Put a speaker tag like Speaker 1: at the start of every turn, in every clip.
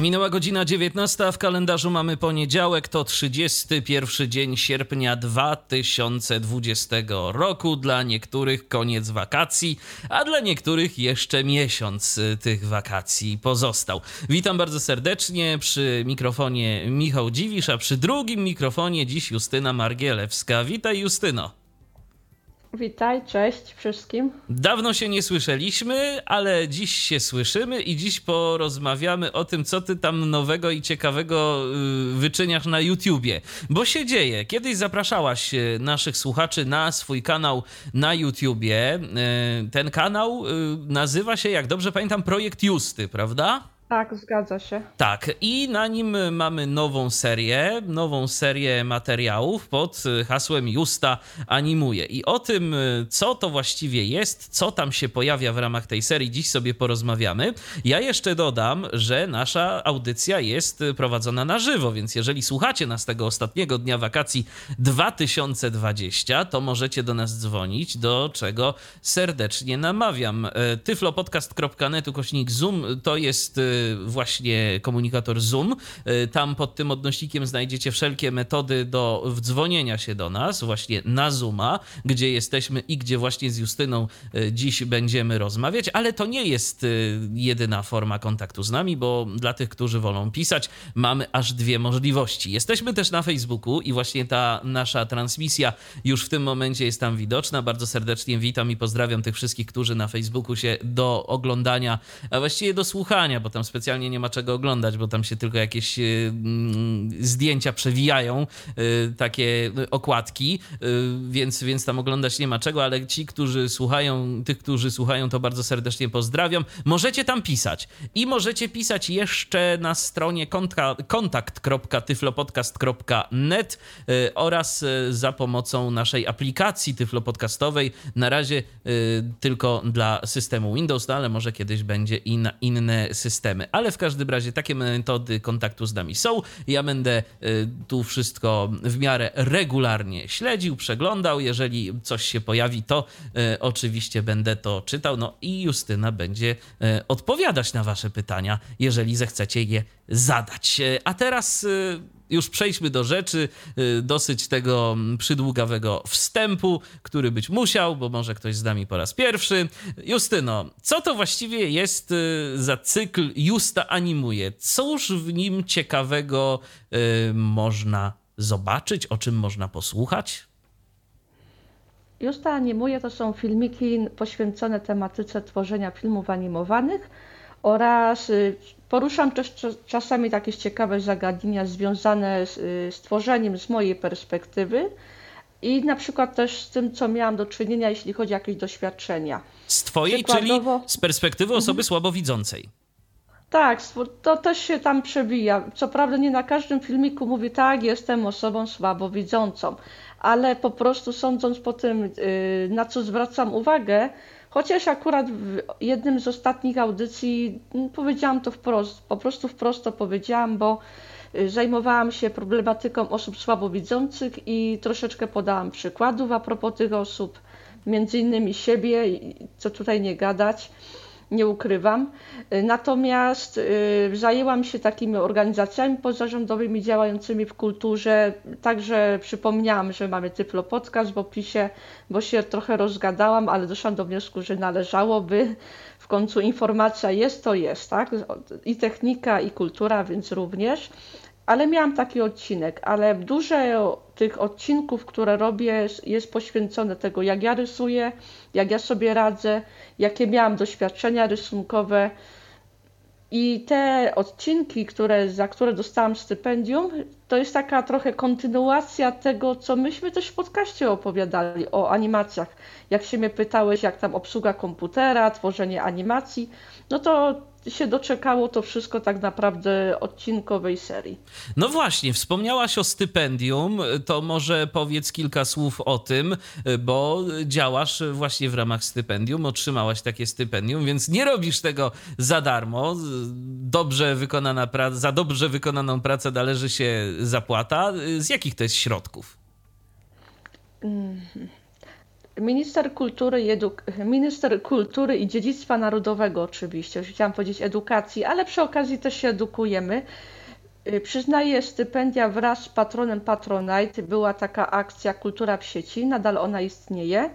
Speaker 1: Minęła godzina 19, a w kalendarzu mamy poniedziałek, to 31 dzień sierpnia 2020 roku. Dla niektórych koniec wakacji, a dla niektórych jeszcze miesiąc y, tych wakacji pozostał. Witam bardzo serdecznie przy mikrofonie Michał Dziwisz, a przy drugim mikrofonie dziś Justyna Margielewska. Witaj Justyno.
Speaker 2: Witaj, cześć wszystkim.
Speaker 1: Dawno się nie słyszeliśmy, ale dziś się słyszymy i dziś porozmawiamy o tym, co ty tam nowego i ciekawego y, wyczyniasz na YouTubie. Bo się dzieje. Kiedyś zapraszałaś y, naszych słuchaczy na swój kanał na YouTubie. Y, ten kanał nazywa się, jak dobrze pamiętam, Projekt Justy, prawda?
Speaker 2: Tak, zgadza się.
Speaker 1: Tak, i na nim mamy nową serię, nową serię materiałów pod hasłem Justa Animuje. I o tym, co to właściwie jest, co tam się pojawia w ramach tej serii, dziś sobie porozmawiamy. Ja jeszcze dodam, że nasza audycja jest prowadzona na żywo, więc jeżeli słuchacie nas tego ostatniego dnia wakacji 2020, to możecie do nas dzwonić, do czego serdecznie namawiam. tyflopodcast.net ukośnik Zoom to jest właśnie komunikator Zoom. E, tam pod tym odnośnikiem znajdziecie wszelkie metody do wdzwonienia się do nas, właśnie na Zooma, gdzie jesteśmy i gdzie właśnie z Justyną e, dziś będziemy rozmawiać, ale to nie jest e, jedyna forma kontaktu z nami, bo dla tych, którzy wolą pisać, mamy aż dwie możliwości. Jesteśmy też na Facebooku i właśnie ta nasza transmisja już w tym momencie jest tam widoczna. Bardzo serdecznie witam i pozdrawiam tych wszystkich, którzy na Facebooku się do oglądania, a właściwie do słuchania, bo tam specjalnie nie ma czego oglądać, bo tam się tylko jakieś y, mm, zdjęcia przewijają, y, takie okładki, y, więc, więc tam oglądać nie ma czego, ale ci, którzy słuchają, tych, którzy słuchają, to bardzo serdecznie pozdrawiam. Możecie tam pisać i możecie pisać jeszcze na stronie kontakt.tyflopodcast.net oraz za pomocą naszej aplikacji tyflopodcastowej. Na razie tylko dla systemu Windows, no ale może kiedyś będzie i na inne systemy ale w każdym razie takie metody kontaktu z nami są. Ja będę y, tu wszystko w miarę regularnie śledził, przeglądał. Jeżeli coś się pojawi, to y, oczywiście będę to czytał. No i Justyna będzie y, odpowiadać na Wasze pytania, jeżeli zechcecie je zadać. A teraz już przejdźmy do rzeczy, y, dosyć tego przydługawego wstępu, który być musiał, bo może ktoś z nami po raz pierwszy. Justyno, co to właściwie jest y, za cykl Justa Animuje? Cóż w nim ciekawego y, można zobaczyć, o czym można posłuchać?
Speaker 2: Justa Animuje to są filmiki poświęcone tematyce tworzenia filmów animowanych oraz Poruszam też czasami takie ciekawe zagadnienia związane z, y, z tworzeniem z mojej perspektywy i na przykład też z tym, co miałam do czynienia, jeśli chodzi o jakieś doświadczenia.
Speaker 1: Z twojej, Przykładowo... czyli z perspektywy osoby mhm. słabowidzącej.
Speaker 2: Tak, to też się tam przewija. Co prawda nie na każdym filmiku mówi tak, jestem osobą słabowidzącą, ale po prostu sądząc po tym, y, na co zwracam uwagę, Chociaż akurat w jednym z ostatnich audycji mm, powiedziałam to wprost, po prostu wprost to powiedziałam, bo y, zajmowałam się problematyką osób słabowidzących i troszeczkę podałam przykładów a propos tych osób, między innymi siebie, co tutaj nie gadać nie ukrywam. Natomiast y, zajęłam się takimi organizacjami pozarządowymi działającymi w kulturze. Także przypomniałam, że mamy Tyflo Podcast w opisie, bo się trochę rozgadałam, ale doszłam do wniosku, że należałoby. W końcu informacja jest, to jest, tak? I technika, i kultura, więc również ale miałam taki odcinek, ale dużo tych odcinków, które robię, jest poświęcone tego, jak ja rysuję, jak ja sobie radzę, jakie miałam doświadczenia rysunkowe. I te odcinki, które, za które dostałam stypendium, to jest taka trochę kontynuacja tego, co myśmy też w podcaście opowiadali o animacjach. Jak się mnie pytałeś, jak tam obsługa komputera, tworzenie animacji, no to się doczekało to wszystko tak naprawdę odcinkowej serii.
Speaker 1: No właśnie, wspomniałaś o stypendium, to może powiedz kilka słów o tym, bo działasz właśnie w ramach stypendium, otrzymałaś takie stypendium, więc nie robisz tego za darmo. Dobrze wykonana praca, za dobrze wykonaną pracę należy się zapłata. Z jakich to jest środków?
Speaker 2: Mm. Minister kultury, i minister kultury i dziedzictwa narodowego oczywiście, chciałam powiedzieć edukacji, ale przy okazji też się edukujemy. Y, przyznaje stypendia wraz z patronem Patronite. Była taka akcja Kultura w sieci, nadal ona istnieje.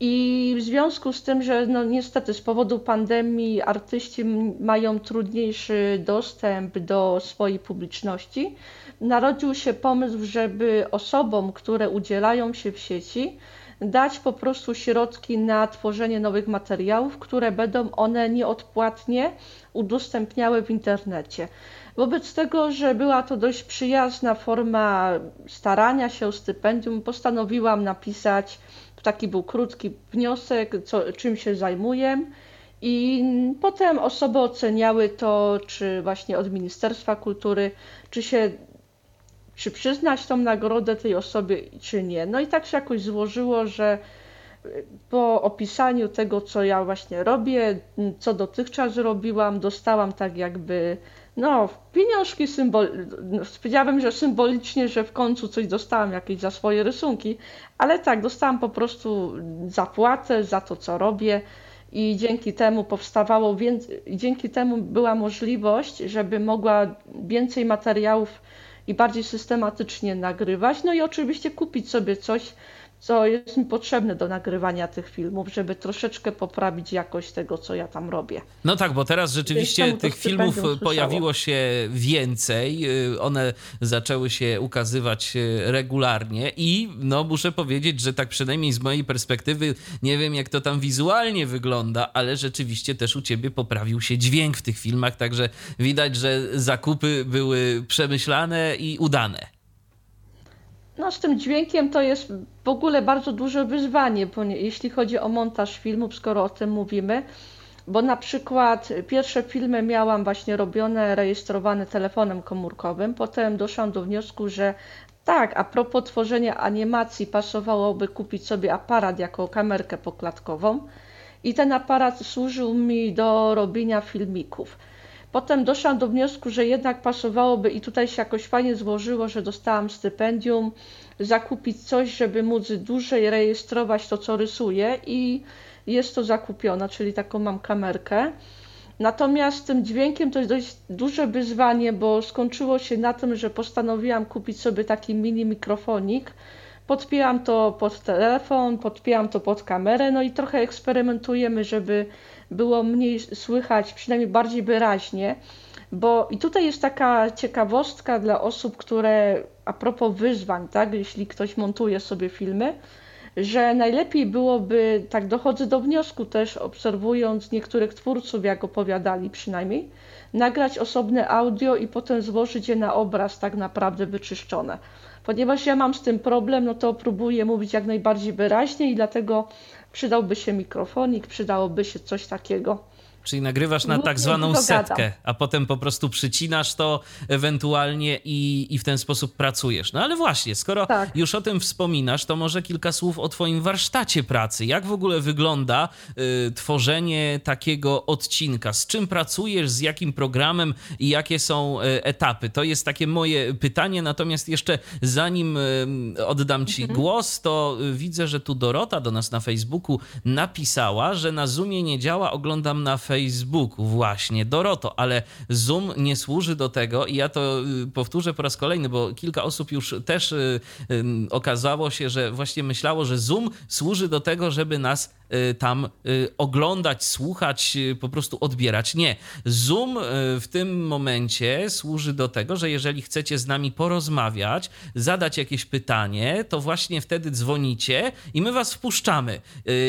Speaker 2: I w związku z tym, że no niestety z powodu pandemii artyści mają trudniejszy dostęp do swojej publiczności, narodził się pomysł, żeby osobom, które udzielają się w sieci, dać po prostu środki na tworzenie nowych materiałów, które będą one nieodpłatnie udostępniały w internecie. Wobec tego, że była to dość przyjazna forma starania się o stypendium, postanowiłam napisać, taki był krótki wniosek, co, czym się zajmuję. I potem osoby oceniały to, czy właśnie od Ministerstwa Kultury, czy się czy przyznać tą nagrodę tej osobie, czy nie. No i tak się jakoś złożyło, że po opisaniu tego, co ja właśnie robię, co dotychczas robiłam, dostałam tak jakby, no, pieniążki symbol, no, powiedziałabym, że symbolicznie, że w końcu coś dostałam jakieś za swoje rysunki, ale tak, dostałam po prostu zapłatę za to, co robię i dzięki temu powstawało więcej, dzięki temu była możliwość, żeby mogła więcej materiałów i bardziej systematycznie nagrywać. No i oczywiście kupić sobie coś, co jest mi potrzebne do nagrywania tych filmów, żeby troszeczkę poprawić jakość tego, co ja tam robię.
Speaker 1: No tak, bo teraz rzeczywiście tych filmów pojawiło się więcej. Y, one zaczęły się ukazywać y, regularnie i no muszę powiedzieć, że tak przynajmniej z mojej perspektywy, nie wiem jak to tam wizualnie wygląda, ale rzeczywiście też u ciebie poprawił się dźwięk w tych filmach, także widać, że zakupy były przemyślane i udane.
Speaker 2: No z tym dźwiękiem to jest w ogóle bardzo duże wyzwanie, jeśli chodzi o montaż filmów, skoro o tym mówimy, bo na przykład pierwsze filmy miałam właśnie robione, rejestrowane telefonem komórkowym, potem doszłam do wniosku, że tak, a propos tworzenia animacji pasowałoby kupić sobie aparat jako kamerkę poklatkową i ten aparat służył mi do robienia filmików. Potem doszłam do wniosku, że jednak pasowałoby i tutaj się jakoś fajnie złożyło, że dostałam stypendium, zakupić coś, żeby móc dłużej rejestrować to, co rysuję i jest to zakupione, czyli taką mam kamerkę. Natomiast tym dźwiękiem to jest dość duże wyzwanie, bo skończyło się na tym, że postanowiłam kupić sobie taki mini mikrofonik. Podpieram to pod telefon, podpieram to pod kamerę, no i trochę eksperymentujemy, żeby było mniej słychać, przynajmniej bardziej wyraźnie. Bo i tutaj jest taka ciekawostka dla osób, które a propos wyzwań, tak, jeśli ktoś montuje sobie filmy, że najlepiej byłoby, tak dochodzę do wniosku też, obserwując niektórych twórców, jak opowiadali przynajmniej, nagrać osobne audio i potem złożyć je na obraz tak naprawdę wyczyszczone. Ponieważ ja mam z tym problem, no to próbuję mówić jak najbardziej wyraźnie i dlatego przydałby się mikrofonik, przydałoby się coś takiego.
Speaker 1: Czyli nagrywasz na tak zwaną setkę, a potem po prostu przycinasz to ewentualnie i, i w ten sposób pracujesz. No ale właśnie, skoro tak. już o tym wspominasz, to może kilka słów o Twoim warsztacie pracy. Jak w ogóle wygląda y, tworzenie takiego odcinka? Z czym pracujesz, z jakim programem i jakie są y, etapy? To jest takie moje pytanie. Natomiast jeszcze zanim y, oddam Ci mhm. głos, to y, widzę, że tu Dorota do nas na Facebooku napisała, że na Zoomie nie działa, oglądam na Facebooku Facebooku, właśnie, Doroto, ale Zoom nie służy do tego i ja to y, powtórzę po raz kolejny, bo kilka osób już też y, y, okazało się, że właśnie myślało, że Zoom służy do tego, żeby nas tam oglądać, słuchać, po prostu odbierać. Nie. Zoom w tym momencie służy do tego, że jeżeli chcecie z nami porozmawiać, zadać jakieś pytanie, to właśnie wtedy dzwonicie i my was wpuszczamy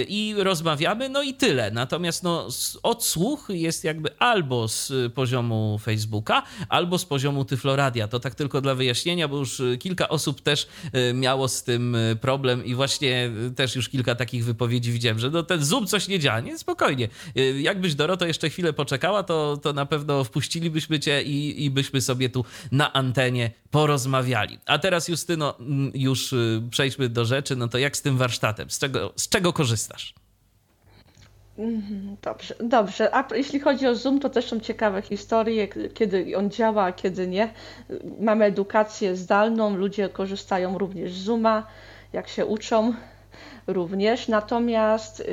Speaker 1: i rozmawiamy, no i tyle. Natomiast no, od odsłuch jest jakby albo z poziomu Facebooka, albo z poziomu Tyfloradia. To tak tylko dla wyjaśnienia, bo już kilka osób też miało z tym problem i właśnie też już kilka takich wypowiedzi widziałem, że no ten Zoom coś nie działa. Nie, spokojnie. Jakbyś Doroto jeszcze chwilę poczekała, to, to na pewno wpuścilibyśmy cię i, i byśmy sobie tu na antenie porozmawiali. A teraz Justyno, mm, już przejdźmy do rzeczy. No to jak z tym warsztatem? Z czego, z czego korzystasz?
Speaker 2: Mhm, dobrze, dobrze. A jeśli chodzi o Zoom, to też są ciekawe historie, kiedy on działa, a kiedy nie. Mamy edukację zdalną, ludzie korzystają również z Zooma, jak się uczą również. Natomiast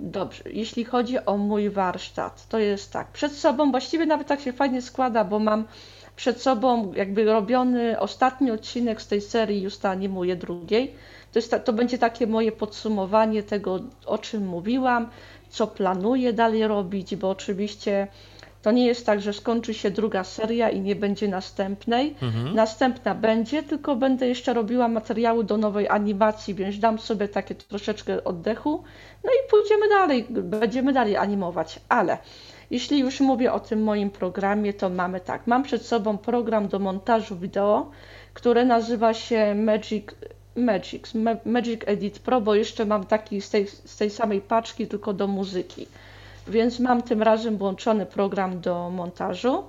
Speaker 2: dobrze, jeśli chodzi o mój warsztat, to jest tak. Przed sobą właściwie nawet tak się fajnie składa, bo mam przed sobą jakby robiony ostatni odcinek z tej serii Justa animuje drugiej. To, jest, to będzie takie moje podsumowanie tego, o czym mówiłam co planuję dalej robić, bo oczywiście to nie jest tak, że skończy się druga seria i nie będzie następnej. Mhm. Następna będzie, tylko będę jeszcze robiła materiały do nowej animacji, więc dam sobie takie troszeczkę oddechu. No i pójdziemy dalej, będziemy dalej animować. Ale jeśli już mówię o tym moim programie, to mamy tak. Mam przed sobą program do montażu wideo, który nazywa się Magic Magic, Magic Edit Pro, bo jeszcze mam taki z tej, z tej samej paczki, tylko do muzyki. Więc mam tym razem włączony program do montażu.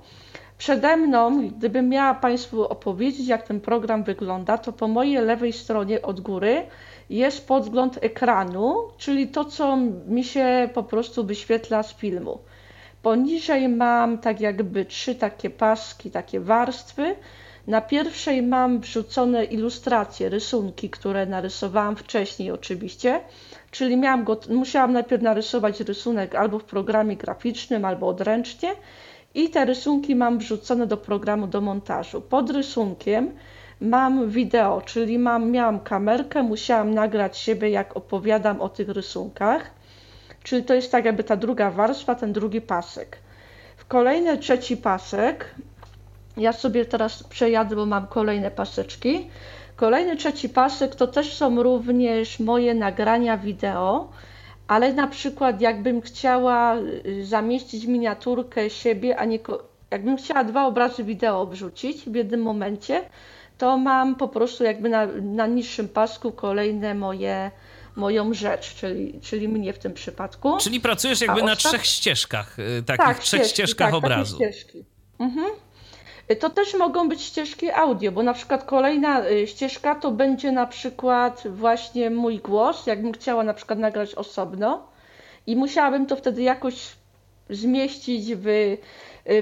Speaker 2: Przede mną, gdybym miała Państwu opowiedzieć, jak ten program wygląda, to po mojej lewej stronie od góry jest podgląd ekranu, czyli to, co mi się po prostu wyświetla z filmu. Poniżej mam tak jakby trzy takie paski, takie warstwy, na pierwszej mam wrzucone ilustracje, rysunki, które narysowałam wcześniej oczywiście, czyli miałam go, musiałam najpierw narysować rysunek albo w programie graficznym, albo odręcznie. I te rysunki mam wrzucone do programu do montażu. Pod rysunkiem mam wideo, czyli mam, miałam kamerkę, musiałam nagrać siebie, jak opowiadam o tych rysunkach, czyli to jest tak jakby ta druga warstwa, ten drugi pasek. W kolejny trzeci pasek ja sobie teraz przejadę, bo mam kolejne paseczki. Kolejny trzeci pasek to też są również moje nagrania wideo, ale na przykład jakbym chciała y, zamieścić miniaturkę siebie, a nie jakbym chciała dwa obrazy wideo wrzucić w jednym momencie, to mam po prostu jakby na, na niższym pasku kolejne moje moją rzecz, czyli, czyli mnie w tym przypadku.
Speaker 1: Czyli pracujesz jakby na trzech ścieżkach, y, takich tak, trzech ścieżki, ścieżkach tak, obrazu. Ścieżki. Mhm.
Speaker 2: To też mogą być ścieżki audio, bo na przykład kolejna y, ścieżka to będzie na przykład właśnie mój głos, jakbym chciała na przykład nagrać osobno i musiałabym to wtedy jakoś zmieścić w Y,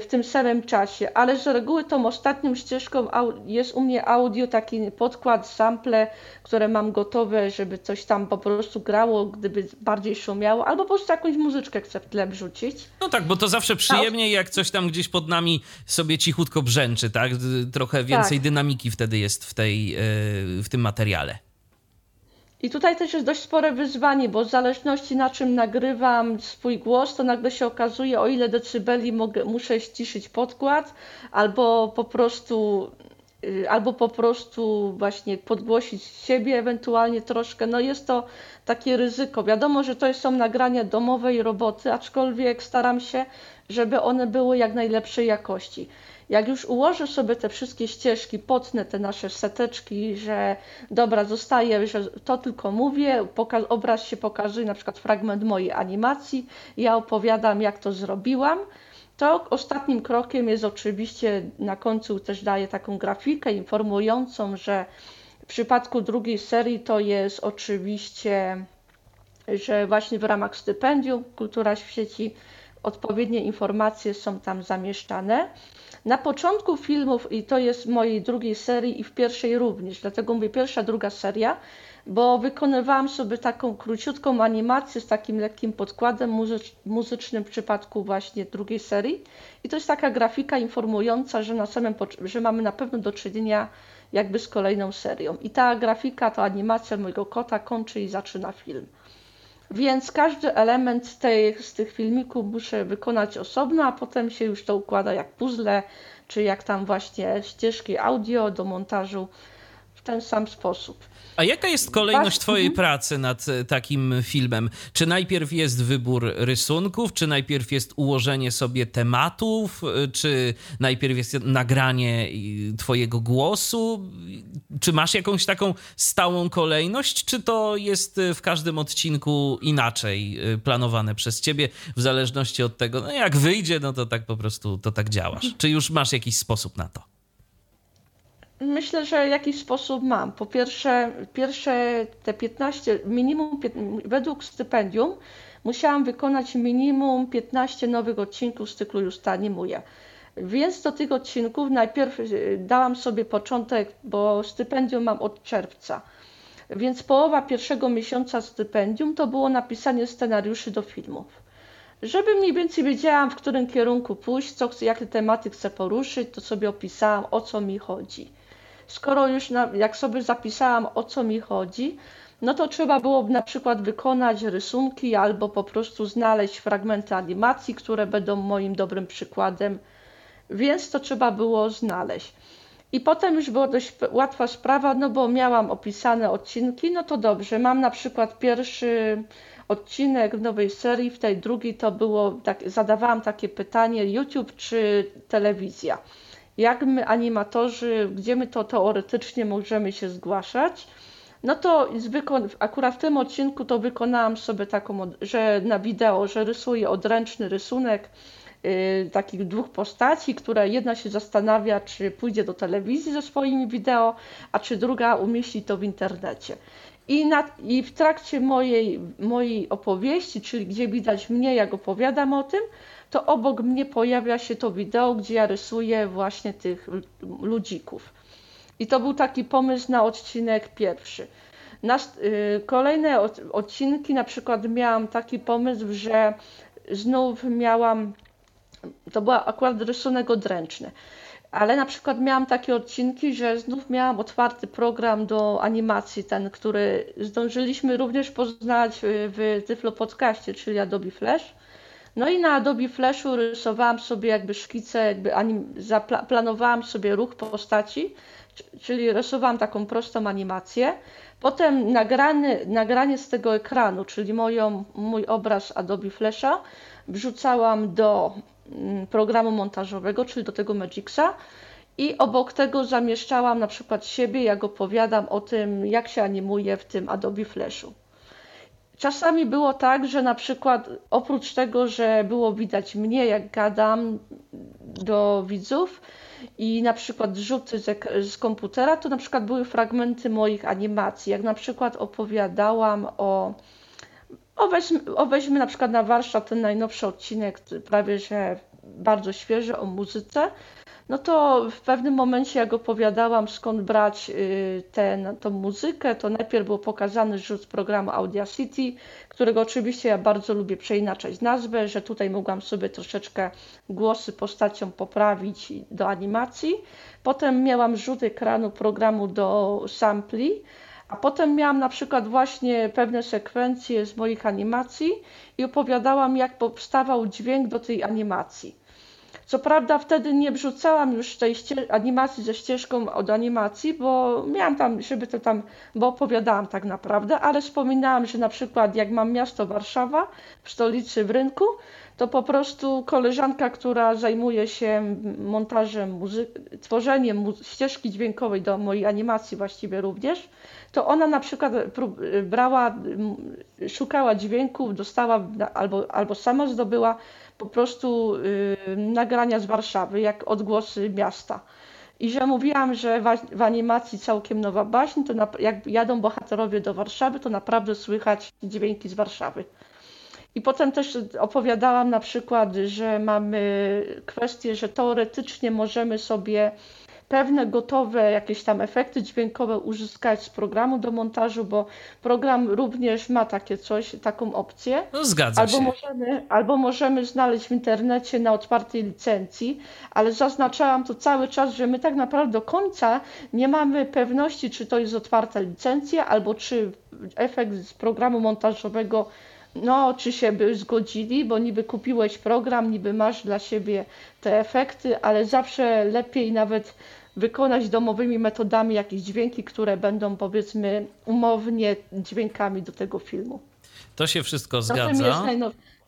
Speaker 2: w tym samym czasie, ale z reguły tą ostatnią ścieżką jest u mnie audio, taki podkład, sample, które mam gotowe, żeby coś tam po prostu grało, gdyby bardziej szumiało, albo po prostu jakąś muzyczkę chcę w tle wrzucić.
Speaker 1: No tak, bo to zawsze przyjemniej, jak coś tam gdzieś pod nami sobie cichutko brzęczy, tak? Trochę więcej tak. dynamiki wtedy jest w, tej, y, w tym materiale.
Speaker 2: I tutaj też jest dość spore wyzwanie, bo w zależności na czym nagrywam swój głos, to nagle się okazuje, o ile decybeli mogę, muszę ściszyć podkład, albo po prostu y, albo po prostu właśnie podgłosić siebie ewentualnie troszkę. No jest to takie ryzyko. Wiadomo, że to są nagrania domowej roboty, aczkolwiek staram się, żeby one były jak najlepszej jakości. Jak już ułożę sobie te wszystkie ścieżki, potnę te nasze seteczki, że dobra, zostaje, że to tylko mówię, obraz się pokazuje, na przykład fragment mojej animacji, ja opowiadam, jak to zrobiłam, to ostatnim krokiem jest oczywiście, na końcu też daję taką grafikę informującą, że w przypadku drugiej serii to jest oczywiście, że właśnie w ramach stypendium Kultura w sieci odpowiednie informacje są tam zamieszczane. Na początku filmów, i to jest mojej drugiej serii i w pierwszej również, dlatego mówię pierwsza, druga seria, bo wykonywałam sobie taką króciutką animację z takim lekkim podkładem muzycz, muzycznym w przypadku właśnie drugiej serii. I to jest taka grafika informująca, że, na samym, że mamy na pewno do czynienia jakby z kolejną serią. I ta grafika, ta animacja mojego kota kończy i zaczyna film. Więc każdy element tej, z tych filmików muszę wykonać osobno, a potem się już to układa jak puzzle, czy jak tam właśnie ścieżki audio do montażu ten sam sposób.
Speaker 1: A jaka jest kolejność Twojej pracy nad e, takim filmem? Czy najpierw jest wybór rysunków, czy najpierw jest ułożenie sobie tematów, e, czy najpierw jest nagranie Twojego głosu? Czy masz jakąś taką stałą kolejność, czy to jest e, w każdym odcinku inaczej planowane przez Ciebie, w zależności od tego, no jak wyjdzie, no to tak po prostu to tak działasz? Czy już masz jakiś sposób na to?
Speaker 2: Myślę, że jakiś sposób mam. Po pierwsze, pierwsze te 15, minimum według stypendium musiałam wykonać minimum 15 nowych odcinków z cyklu Już animuję. Więc do tych odcinków najpierw y, dałam sobie początek, bo stypendium mam od czerwca. Więc połowa pierwszego miesiąca stypendium to było napisanie scenariuszy do filmów. Żeby mniej więcej wiedziałam, w którym kierunku pójść, co, jakie tematy chcę poruszyć, to sobie opisałam, o co mi chodzi skoro już na, jak sobie zapisałam o co mi chodzi, no to trzeba było na przykład wykonać rysunki albo po prostu znaleźć fragmenty animacji, które będą moim dobrym przykładem, więc to trzeba było znaleźć. I potem już była dość łatwa sprawa, no bo miałam opisane odcinki, no to dobrze, mam na przykład pierwszy odcinek nowej serii, w tej drugiej to było, tak, zadawałam takie pytanie YouTube czy telewizja jak my animatorzy, gdzie my to teoretycznie możemy się zgłaszać. No to akurat w tym odcinku to wykonałam sobie taką, że na wideo, że rysuję odręczny rysunek yy, takich dwóch postaci, które jedna się zastanawia, czy pójdzie do telewizji ze swoimi wideo, a czy druga umieści to w internecie. I, na, I w trakcie mojej, mojej opowieści, czyli gdzie widać mnie, jak opowiadam o tym, to obok mnie pojawia się to wideo, gdzie ja rysuję właśnie tych ludzików. I to był taki pomysł na odcinek pierwszy. Na y, kolejne od, odcinki, na przykład miałam taki pomysł, że znów miałam, to był akurat rysunek odręczny, ale na przykład miałam takie odcinki, że znów miałam otwarty program do animacji, ten, który zdążyliśmy również poznać w Tyflo Podcaście, czyli Adobe Flash. No i na Adobe Flashu rysowałam sobie jakby szkice, jakby anim, zaplanowałam sobie ruch postaci, czyli rysowałam taką prostą animację. Potem nagrany, nagranie z tego ekranu, czyli moją, mój obraz Adobe Flasha, wrzucałam do mm, programu montażowego, czyli do tego Magicsa i obok tego zamieszczałam na przykład siebie, jak opowiadam o tym, jak się animuje w tym Adobe Flashu. Czasami było tak, że na przykład oprócz tego, że było widać mnie, jak gadam do widzów i na przykład rzuty z, z komputera, to na przykład były fragmenty moich animacji. Jak na przykład opowiadałam o o weźmy, o weźmy na przykład na warsztat ten najnowszy odcinek, prawie że bardzo świeży, o muzyce, no to w pewnym momencie, jak opowiadałam, skąd brać y, tę muzykę, to najpierw był pokazany rzut programu Audacity, którego oczywiście ja bardzo lubię przeinaczać nazwę, że tutaj mogłam sobie troszeczkę głosy postaciom poprawić do animacji. Potem miałam rzut ekranu programu do sampli, a potem miałam na przykład właśnie pewne sekwencje z moich animacji i opowiadałam, jak powstawał dźwięk do tej animacji. Co prawda wtedy nie wrzucałam już tej animacji ze ścieżką od animacji, bo miałam tam, żeby to tam, bo opowiadałam tak naprawdę, ale wspominałam, że na przykład jak mam miasto Warszawa w stolicy w rynku, to po prostu koleżanka, która zajmuje się montażem, muzy- tworzeniem mu- ścieżki dźwiękowej do mojej animacji właściwie również, to ona na przykład brała, szukała dźwięków, dostała albo, albo sama zdobyła po prostu y, nagrania z Warszawy, jak odgłosy miasta. I że mówiłam, że w, animacji całkiem nowa baśń, to na, jak jadą bohaterowie do Warszawy, to naprawdę słychać dźwięki z Warszawy. I potem też opowiadałam na przykład, że mamy kwestię, że teoretycznie możemy sobie pewne gotowe jakieś tam efekty dźwiękowe uzyskać z programu do montażu, bo program również ma takie coś, taką opcję.
Speaker 1: No, zgadza
Speaker 2: albo
Speaker 1: się.
Speaker 2: Możemy, albo możemy znaleźć w internecie na otwartej licencji, ale zaznaczałam tu cały czas, że my tak naprawdę do końca nie mamy pewności, czy to jest otwarta licencja, albo czy efekt z programu montażowego no, czy się by zgodzili, bo niby kupiłeś program, niby masz dla siebie te efekty, ale zawsze lepiej nawet wykonać domowymi metodami jakieś dźwięki, które będą powiedzmy umownie dźwiękami do tego filmu.
Speaker 1: To się wszystko zgadza.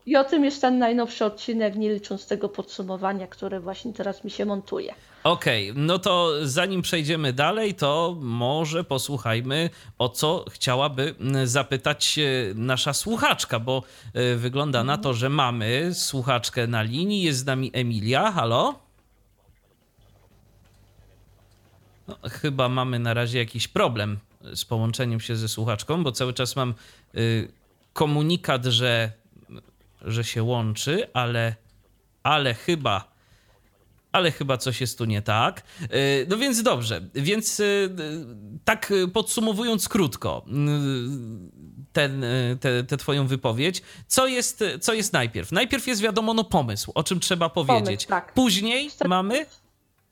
Speaker 2: I o tym jest ten najnowszy odcinek, nie licząc tego podsumowania, które właśnie teraz mi się montuje.
Speaker 1: Okej, okay, no to zanim przejdziemy dalej, to może posłuchajmy, o co chciałaby zapytać nasza słuchaczka, bo e, wygląda na to, że mamy słuchaczkę na linii. Jest z nami Emilia. Halo? No, chyba mamy na razie jakiś problem z połączeniem się ze słuchaczką, bo cały czas mam komunikat, że, że się łączy, ale, ale chyba ale chyba coś jest tu nie tak. Y, no więc dobrze, więc y, tak podsumowując krótko ten, tę twoją wypowiedź, co jest, co jest najpierw? Najpierw jest wiadomo no pomysł, o czym trzeba powiedzieć. Pomysł, tak. Później mamy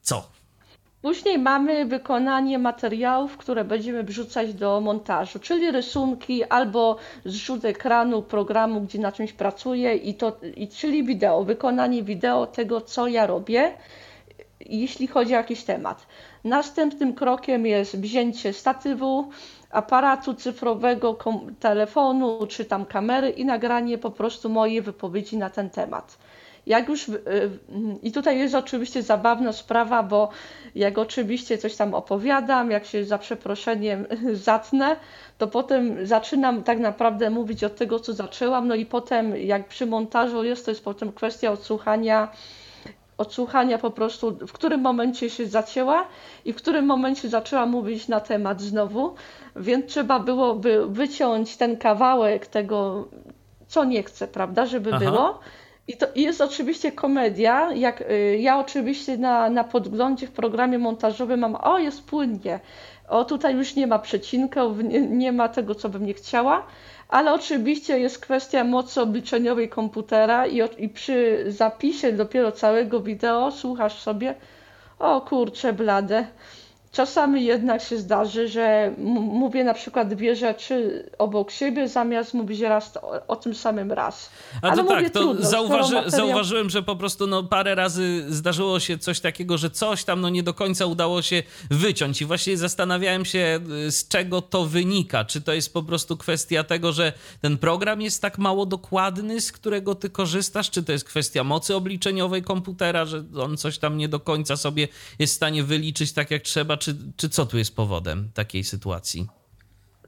Speaker 1: co?
Speaker 2: Później mamy wykonanie materiałów, które będziemy wrzucać do montażu, czyli rysunki albo zrzut ekranu programu, gdzie na czymś pracuję, i to, i, czyli wideo, wykonanie wideo tego, co ja robię, jeśli chodzi o jakiś temat. Następnym krokiem jest wzięcie statywu, aparatu cyfrowego, telefonu czy tam kamery i nagranie po prostu mojej wypowiedzi na ten temat. Jak już, y, i tutaj jest oczywiście zabawna sprawa, bo jak oczywiście coś tam opowiadam, jak się za przeproszeniem zatnę, to potem zaczynam tak naprawdę mówić od tego, co zaczęłam, no i potem jak przy montażu jest, to jest potem kwestia odsłuchania, odsłuchania po prostu, w którym momencie się zacięła i w którym momencie zaczęła mówić na temat znowu, więc trzeba byłoby wyciąć ten kawałek tego, co nie chcę, prawda, żeby Aha. było i to jest oczywiście komedia. Jak, y, ja oczywiście na, na podglądzie w programie montażowym mam, o jest płynnie, o tutaj już nie ma przecinków, nie, nie ma tego, co bym nie chciała, ale oczywiście jest kwestia mocy obliczeniowej komputera i, i przy zapisie dopiero całego wideo słuchasz sobie, o kurcze blade, Czasami jednak się zdarzy, że mówię na przykład dwie rzeczy obok siebie, zamiast mówić raz o, o tym samym raz.
Speaker 1: A to tak, to trudno, zauważy, materiał... zauważyłem, że po prostu no, parę razy zdarzyło się coś takiego, że coś tam no, nie do końca udało się wyciąć i właśnie zastanawiałem się, y, z czego to wynika. Czy to jest po prostu kwestia tego, że ten program jest tak mało dokładny, z którego ty korzystasz, czy to jest kwestia mocy obliczeniowej komputera, że on coś tam nie do końca sobie jest w stanie wyliczyć tak jak trzeba, czy, czy co tu jest powodem takiej sytuacji?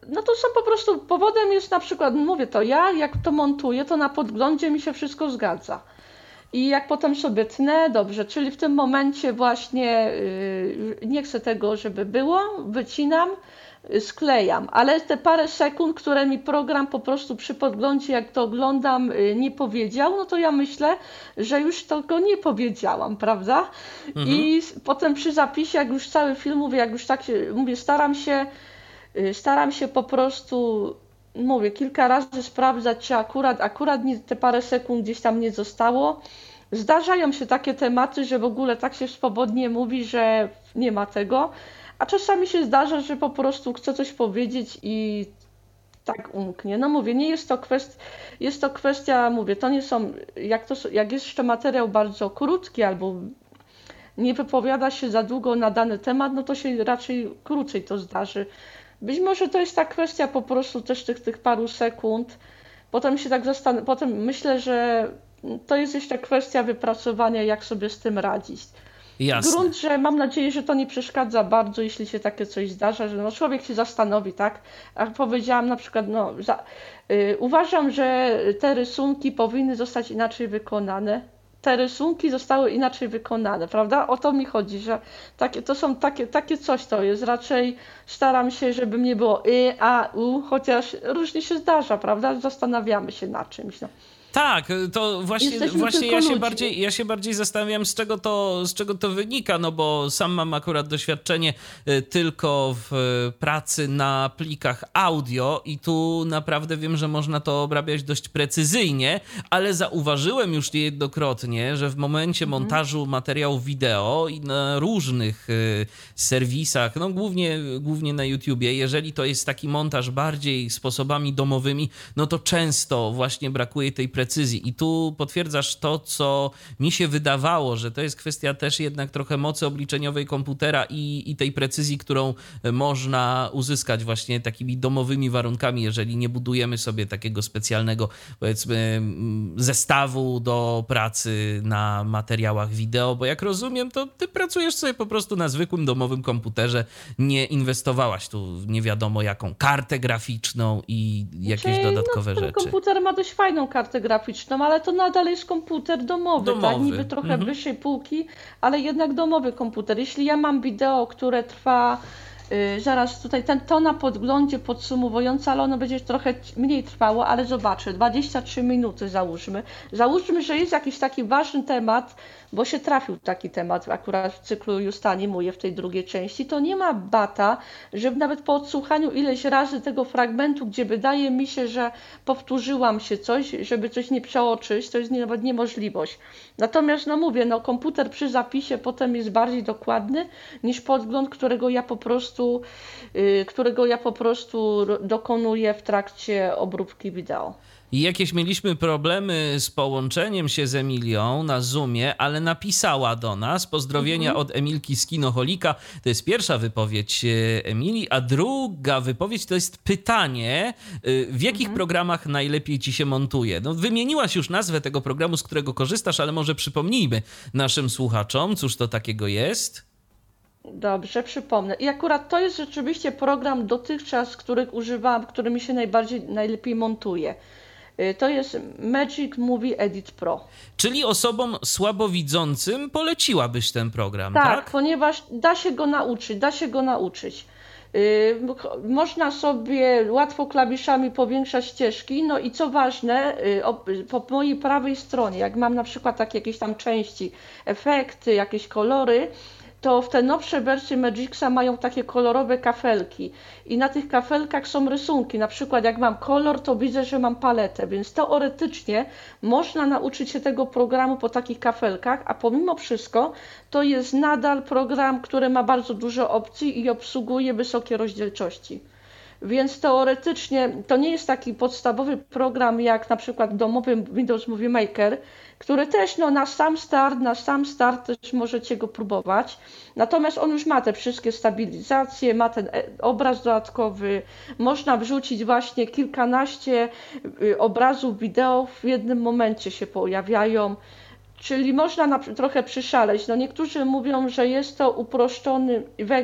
Speaker 2: No to są po prostu, powodem jest na przykład, mówię to, ja jak to montuję, to na podglądzie mi się wszystko zgadza. I jak potem sobie tnę, dobrze, czyli w tym momencie właśnie yy, nie chcę tego, żeby było, wycinam, sklejam, ale te parę sekund, które mi program po prostu przy podglądzie, jak to oglądam, y, nie powiedział, no to ja myślę, że już tego nie powiedziałam, prawda? Mhm. I potem przy zapisie, jak już cały film mówię, jak już tak się, mówię, staram się, y, staram się po prostu mówię, kilka razy sprawdzać, czy akurat, akurat nie, te parę sekund gdzieś tam nie zostało. Zdarzają się takie tematy, że w ogóle tak się swobodnie mówi, że nie ma tego. A czasami się zdarza, że po prostu chcę coś powiedzieć i tak umknie. No mówię, nie jest to kwestia, jest to kwestia, mówię, to nie są, jak, to, jak jest jeszcze materiał bardzo krótki albo nie wypowiada się za długo na dany temat, no to się raczej krócej to zdarzy. Być może to jest ta kwestia po prostu też tych, tych paru sekund. Potem się tak zastanę, potem myślę, że to jest jeszcze kwestia wypracowania, jak sobie z tym radzić. Jasne. Że mam nadzieję, że to nie przeszkadza bardzo, jeśli się takie coś zdarza, że no człowiek się zastanowi, tak? A powiedziałam na przykład, no, za, y, uważam, że te rysunki powinny zostać inaczej wykonane. Te rysunki zostały inaczej wykonane, prawda? O to mi chodzi, że takie, to są takie, takie coś to jest. Raczej staram się, żeby nie było y, a, u, chociaż różnie się zdarza, prawda? Zastanawiamy się na czymś. No.
Speaker 1: Tak, to właśnie, właśnie ja, się bardziej, ja się bardziej zastanawiam, z czego, to, z czego to wynika, no bo sam mam akurat doświadczenie y, tylko w pracy na plikach audio i tu naprawdę wiem, że można to obrabiać dość precyzyjnie, ale zauważyłem już niejednokrotnie, że w momencie mhm. montażu materiałów wideo i na różnych y, serwisach, no głównie, głównie na YouTubie, jeżeli to jest taki montaż bardziej sposobami domowymi, no to często właśnie brakuje tej precyzji. I tu potwierdzasz to, co mi się wydawało, że to jest kwestia też jednak trochę mocy obliczeniowej komputera i, i tej precyzji, którą można uzyskać właśnie takimi domowymi warunkami, jeżeli nie budujemy sobie takiego specjalnego, powiedzmy, zestawu do pracy na materiałach wideo, bo jak rozumiem, to ty pracujesz sobie po prostu na zwykłym domowym komputerze, nie inwestowałaś tu nie wiadomo jaką kartę graficzną i jakieś znaczy, dodatkowe
Speaker 2: no,
Speaker 1: rzeczy.
Speaker 2: Komputer ma dość fajną kartę graficzną, ale to nadal jest komputer domowy, tak? domowy. tak? Niby trochę mhm. wyższej półki, ale jednak domowy komputer. Jeśli ja mam wideo, które trwa zaraz tutaj ten, to na podglądzie podsumowujące, ale ono będzie trochę mniej trwało, ale zobaczę, 23 minuty załóżmy. Załóżmy, że jest jakiś taki ważny temat, bo się trafił taki temat akurat w cyklu Justani Muje w tej drugiej części, to nie ma bata, żeby nawet po odsłuchaniu ileś razy tego fragmentu, gdzie wydaje mi się, że powtórzyłam się coś, żeby coś nie przeoczyć, to jest nawet niemożliwość. Natomiast, no mówię, no komputer przy zapisie potem jest bardziej dokładny niż podgląd, którego ja po prostu, yy, którego ja po prostu dokonuję w trakcie obróbki wideo.
Speaker 1: I jakieś mieliśmy problemy z połączeniem się z Emilią na Zoomie, ale napisała do nas pozdrowienia mhm. od Emilki z Kinoholika. To jest pierwsza wypowiedź e, Emilii, a druga wypowiedź to jest pytanie, e, w jakich mhm. programach najlepiej ci się montuje? No, wymieniłaś już nazwę tego programu, z którego korzystasz, ale może przypomnijmy naszym słuchaczom, cóż to takiego jest?
Speaker 2: Dobrze, przypomnę. I akurat to jest rzeczywiście program dotychczas, których używałam, który mi się najbardziej, najlepiej montuje. Y, to jest Magic Movie Edit Pro.
Speaker 1: Czyli osobom słabowidzącym poleciłabyś ten program, tak?
Speaker 2: Tak, ponieważ da się go nauczyć, da się go nauczyć. Yy, można sobie łatwo klawiszami powiększać ścieżki, no i co ważne, yy, po mojej prawej stronie, jak mam na przykład takie jakieś tam części, efekty, jakieś kolory, to w te nowsze wersje Magixa mają takie kolorowe kafelki i na tych kafelkach są rysunki. Na przykład jak mam kolor, to widzę, że mam paletę, więc teoretycznie można nauczyć się tego programu po takich kafelkach, a pomimo wszystko to jest nadal program, który ma bardzo dużo opcji i obsługuje wysokie rozdzielczości. Więc teoretycznie to nie jest taki podstawowy program jak na przykład domowy Windows Movie Maker, który też no, na sam start, na sam start też możecie go próbować. Natomiast on już ma te wszystkie stabilizacje, ma ten e, obraz dodatkowy, można wrzucić właśnie kilkanaście y, obrazów wideo w jednym momencie się pojawiają. Czyli można na, trochę przyszaleć. No niektórzy mówią, że jest to uproszczony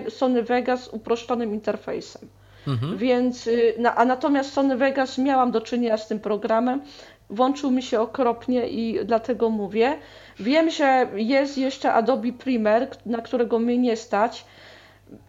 Speaker 2: Sony Vegas z uproszczonym interfejsem. Mhm. Więc, y, a natomiast Sony Vegas miałam do czynienia z tym programem, włączył mi się okropnie i dlatego mówię. Wiem, że jest jeszcze Adobe Premiere, na którego mnie nie stać.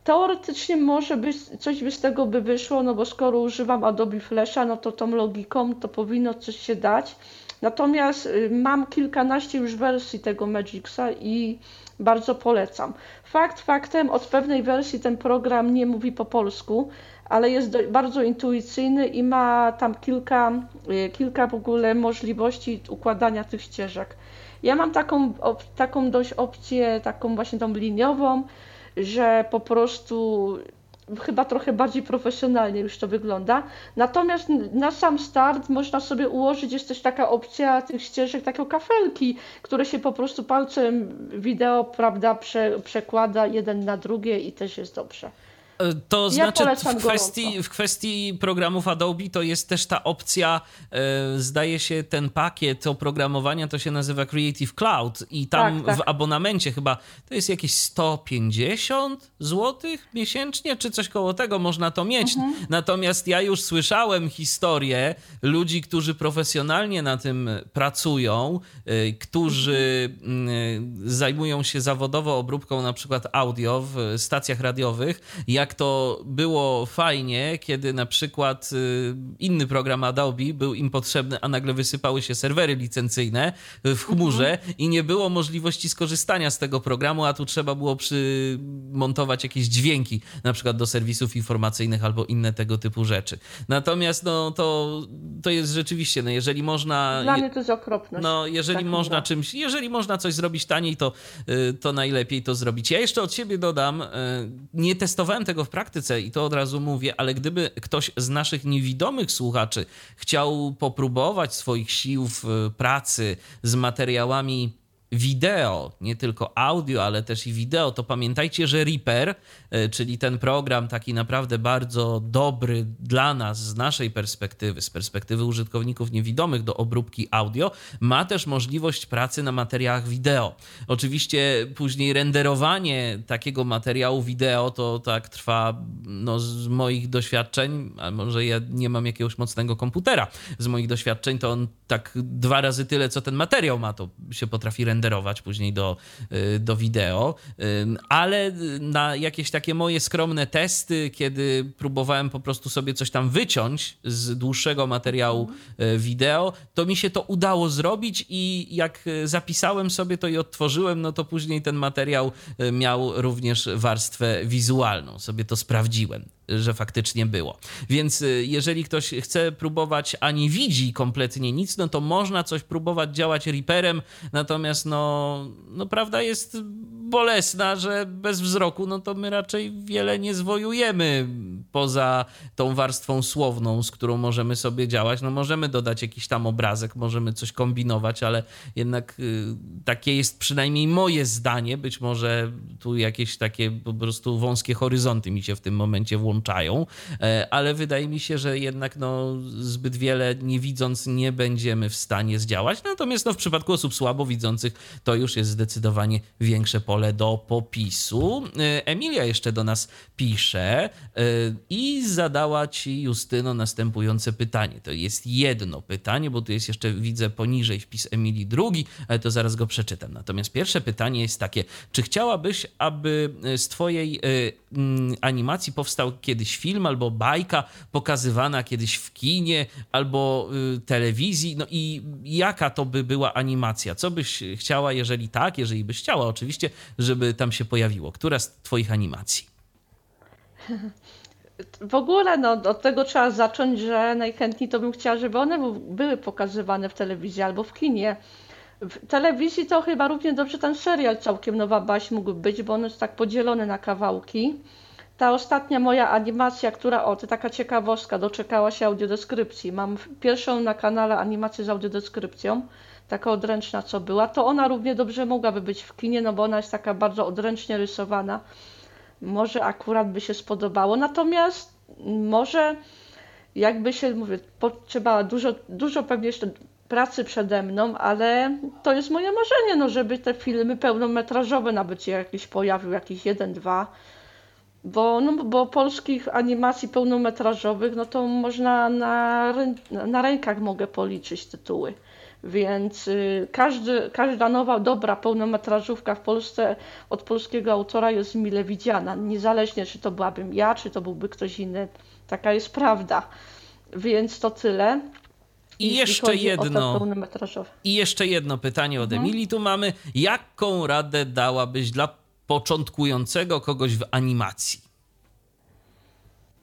Speaker 2: Teoretycznie może by, coś by z tego by wyszło, no bo skoro używam Adobe Flasha, no to tą logiką to powinno coś się dać. Natomiast y, mam kilkanaście już wersji tego Magixa i bardzo polecam. Fakt faktem, od pewnej wersji ten program nie mówi po polsku, ale jest bardzo intuicyjny i ma tam kilka, y, kilka w ogóle możliwości układania tych ścieżek. Ja mam taką, taką dość opcję, taką właśnie tą liniową, że po prostu chyba trochę bardziej profesjonalnie już to wygląda. Natomiast na sam start można sobie ułożyć, jest też taka opcja tych ścieżek, takie kafelki, które się po prostu palcem wideo, prawda, prze, przekłada jeden na drugie i też jest dobrze.
Speaker 1: E, to ja znaczy w kwestii, w kwestii programów Adobe to jest też ta opcja, e, zdaje się ten pakiet oprogramowania to się nazywa Creative Cloud i tam tak, tak. w abonamencie chyba to jest jakieś 150 zł miesięcznie, czy coś koło tego można to mieć. Mhm. Natomiast ja już słyszałem historię ludzi, którzy profesjonalnie na tym pracują, e, którzy mhm. zajmują się zawodowo obróbką na przykład audio w stacjach radiowych, jak jak to było fajnie, kiedy na przykład y, inny program Adobe był im potrzebny, a nagle wysypały się serwery licencyjne w chmurze mhm. i nie było możliwości skorzystania z tego programu, a tu trzeba było przymontować jakieś dźwięki, na przykład do serwisów informacyjnych albo inne tego typu rzeczy. Natomiast no, to, to jest rzeczywiście, no, jeżeli można...
Speaker 2: Dla mnie to jest okropne.
Speaker 1: No, jeżeli tak można czymś, jeżeli można coś zrobić taniej, to, y, to najlepiej to zrobić. Ja jeszcze od siebie dodam, y, nie testowałem tego w praktyce i to od razu mówię, ale gdyby ktoś z naszych niewidomych słuchaczy chciał popróbować swoich sił w pracy z materiałami wideo, nie tylko audio, ale też i wideo, to pamiętajcie, że Reaper, e, czyli ten program taki naprawdę bardzo dobry dla nas z naszej perspektywy, z perspektywy użytkowników niewidomych do obróbki audio, ma też możliwość pracy na materiałach wideo. Oczywiście później renderowanie takiego materiału wideo to tak trwa no, z moich doświadczeń, a może ja nie mam jakiegoś mocnego komputera, z moich doświadczeń to on tak dwa razy tyle, co ten materiał ma, to się potrafi renderować renderować później do, y, do wideo, ale na jakieś takie moje skromne testy, kiedy próbowałem po prostu sobie coś tam wyciąć z dłuższego materiału y, wideo, to mi się to udało zrobić i jak zapisałem sobie to i odtworzyłem, no to później ten materiał y, miał również warstwę wizualną. Sobie to sprawdziłem że faktycznie było. Więc y, jeżeli ktoś chce próbować, a nie widzi kompletnie nic, no to można coś próbować działać Reaperem, natomiast no, no prawda jest bolesna, że bez wzroku, no to my raczej wiele nie zwojujemy poza tą warstwą słowną, z którą możemy sobie działać. No możemy dodać jakiś tam obrazek, możemy coś kombinować, ale jednak y, takie jest przynajmniej moje zdanie. Być może tu jakieś takie po prostu wąskie horyzonty mi się w tym momencie włączają, e, ale wydaje mi się, że jednak no, zbyt wiele nie widząc nie będziemy w stanie zdziałać. Natomiast no, w przypadku osób słabo widzących to już jest zdecydowanie większe pole do popisu. E, Emilia jeszcze do nas pisze e, i zadała ci, Justyno, następujące pytanie. To jest jedno pytanie, bo tu jest jeszcze, widzę poniżej wpis Emilii drugi, to zaraz go przeczytam. Natomiast pierwsze pytanie jest takie, czy chciałabyś, aby z twojej animacji powstał kiedyś film albo bajka pokazywana kiedyś w kinie albo telewizji, no i jaka to by była animacja? Co byś chciała, jeżeli tak, jeżeli byś chciała oczywiście, żeby tam się pojawiło? Która z Twoich animacji?
Speaker 2: W ogóle no, od tego trzeba zacząć, że najchętniej to bym chciała, żeby one były pokazywane w telewizji albo w kinie. W telewizji to chyba równie dobrze ten serial całkiem Nowa Baś mógł być, bo on jest tak podzielony na kawałki. Ta ostatnia moja animacja, która, o, to taka ciekawostka, doczekała się audiodeskrypcji. Mam pierwszą na kanale animację z audiodeskrypcją taka odręczna, co była, to ona równie dobrze mogłaby być w kinie, no bo ona jest taka bardzo odręcznie rysowana. Może akurat by się spodobało. Natomiast może jakby się, mówię, potrzeba dużo, dużo pewnie jeszcze pracy przede mną, ale to jest moje marzenie, no żeby te filmy pełnometrażowe nawet się jakieś pojawił, jakiś jeden, dwa. Bo, no, bo polskich animacji pełnometrażowych, no to można na, na rękach mogę policzyć tytuły. Więc y, każdy, każda nowa, dobra pełnometrażówka w Polsce od polskiego autora jest mile widziana. Niezależnie, czy to byłabym ja, czy to byłby ktoś inny. Taka jest prawda. Więc to tyle.
Speaker 1: I jeszcze jedno. I jeszcze jedno pytanie od mhm. Emilii tu mamy. Jaką radę dałabyś dla początkującego kogoś w animacji?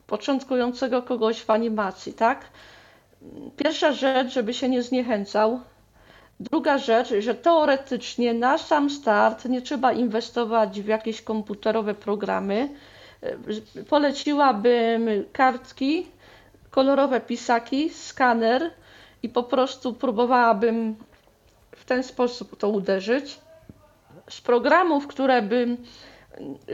Speaker 2: Początkującego kogoś w animacji, tak? Pierwsza rzecz, żeby się nie zniechęcał, Druga rzecz, że teoretycznie na sam start nie trzeba inwestować w jakieś komputerowe programy. Poleciłabym kartki, kolorowe pisaki, skaner i po prostu próbowałabym w ten sposób to uderzyć. Z programów, które bym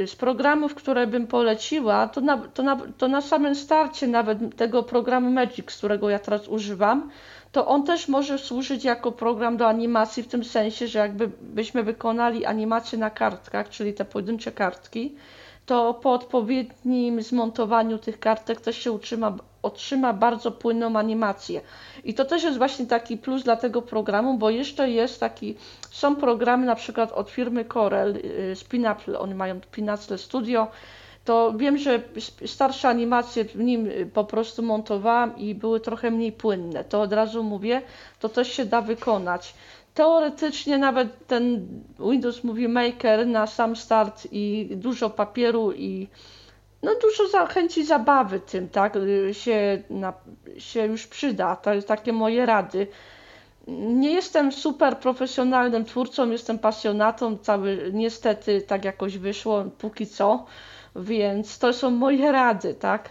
Speaker 2: z programów, które bym poleciła, to na, to, na, to na samym starcie nawet tego programu Magic, którego ja teraz używam, to on też może służyć jako program do animacji w tym sensie, że jakby byśmy wykonali animację na kartkach, czyli te pojedyncze kartki, to po odpowiednim zmontowaniu tych kartek też się utrzyma, otrzyma bardzo płynną animację. I to też jest właśnie taki plus dla tego programu, bo jeszcze jest taki, są programy na przykład od firmy Corel, y, Spinapple, oni mają Spinacle Studio, to wiem, że starsze animacje w nim po prostu montowałam i były trochę mniej płynne. To od razu mówię, to też się da wykonać. Teoretycznie nawet ten Windows Movie Maker na sam start i dużo papieru i no dużo zachęci zabawy tym, tak, się, na, się już przyda. To jest takie moje rady. Nie jestem super profesjonalnym twórcą, jestem pasjonatą, cały, niestety tak jakoś wyszło, póki co, więc to są moje rady, tak.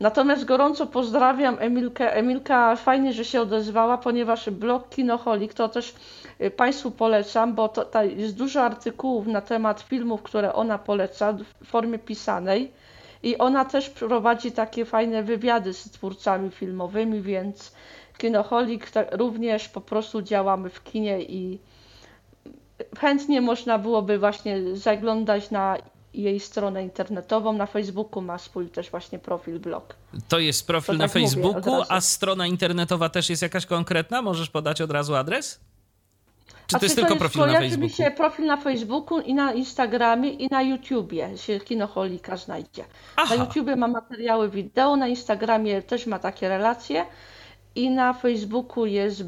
Speaker 2: Natomiast gorąco pozdrawiam Emilkę. Emilka fajnie, że się odezwała, ponieważ blog Kinoholik to też y, Państwu polecam, bo to, jest dużo artykułów na temat filmów, które ona poleca w formie pisanej i ona też prowadzi takie fajne wywiady z twórcami filmowymi, więc Kinoholik również po prostu działamy w kinie i chętnie można byłoby właśnie zaglądać na jej stronę internetową. Na Facebooku ma swój też właśnie profil, blog.
Speaker 1: To jest profil to na tak Facebooku, a strona internetowa też jest jakaś konkretna? Możesz podać od razu adres? Czy to jest tylko profil na Facebooku?
Speaker 2: mi się profil na Facebooku i na Instagramie i na YouTubie się Kinoholika znajdzie. Aha. Na YouTubie ma materiały wideo, na Instagramie też ma takie relacje i na Facebooku jest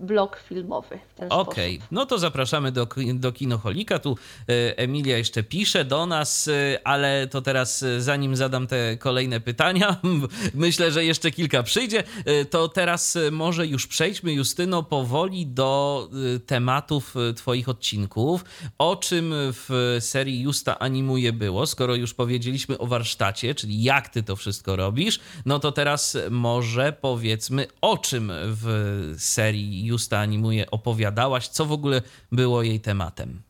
Speaker 2: blog filmowy.
Speaker 1: Okej, okay. no to zapraszamy do, do Kinocholika. Tu e, Emilia jeszcze pisze do nas, e, ale to teraz e, zanim zadam te kolejne pytania, myślę, że jeszcze kilka przyjdzie, to teraz może już przejdźmy, Justyno, powoli do tematów Twoich odcinków. O czym w serii Justa animuje było, skoro już powiedzieliśmy o warsztacie, czyli jak Ty to wszystko robisz, no to teraz może powiedzmy o czym w serii Justa Animuje opowiadałaś, co w ogóle było jej tematem?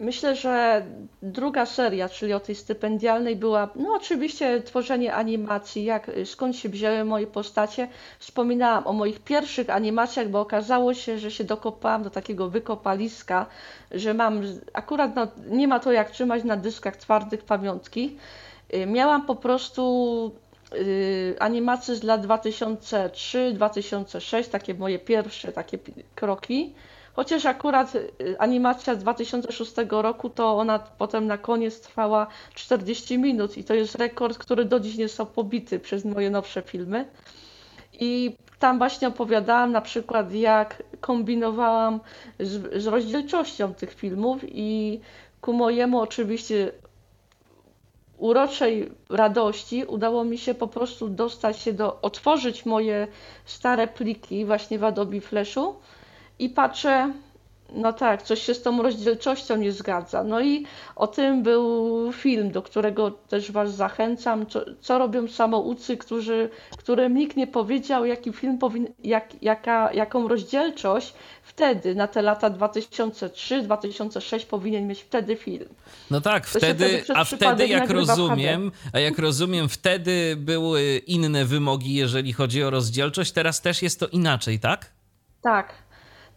Speaker 2: Myślę, że druga seria, czyli o tej stypendialnej, była, no oczywiście tworzenie animacji, jak, skąd się wzięły moje postacie. Wspominałam o moich pierwszych animacjach, bo okazało się, że się dokopałam do takiego wykopaliska, że mam, akurat no, nie ma to jak trzymać na dyskach twardych pamiątki. Y, miałam po prostu Animacje z lat 2003-2006, takie moje pierwsze takie kroki. Chociaż akurat y, animacja z 2006 roku, to ona potem na koniec trwała 40 minut i to jest rekord, który do dziś nie jest pobity przez moje nowsze filmy. I tam właśnie opowiadałam na przykład, jak kombinowałam z, z rozdzielczością tych filmów i ku mojemu oczywiście uroczej radości udało mi się po prostu dostać się do, otworzyć moje stare pliki właśnie w Adobe Flashu i patrzę, no tak, coś się z tą rozdzielczością nie zgadza. No i o tym był film, do którego też Was zachęcam. Co, co robią samoucy, którzy, którym nikt nie powiedział, jaki film powin, jak, jaka, jaką rozdzielczość wtedy, na te lata 2003-2006 powinien mieć wtedy film.
Speaker 1: No tak, wtedy, wtedy a wtedy jak rozumiem, a jak rozumiem, wtedy były inne wymogi, jeżeli chodzi o rozdzielczość, teraz też jest to inaczej, tak?
Speaker 2: Tak,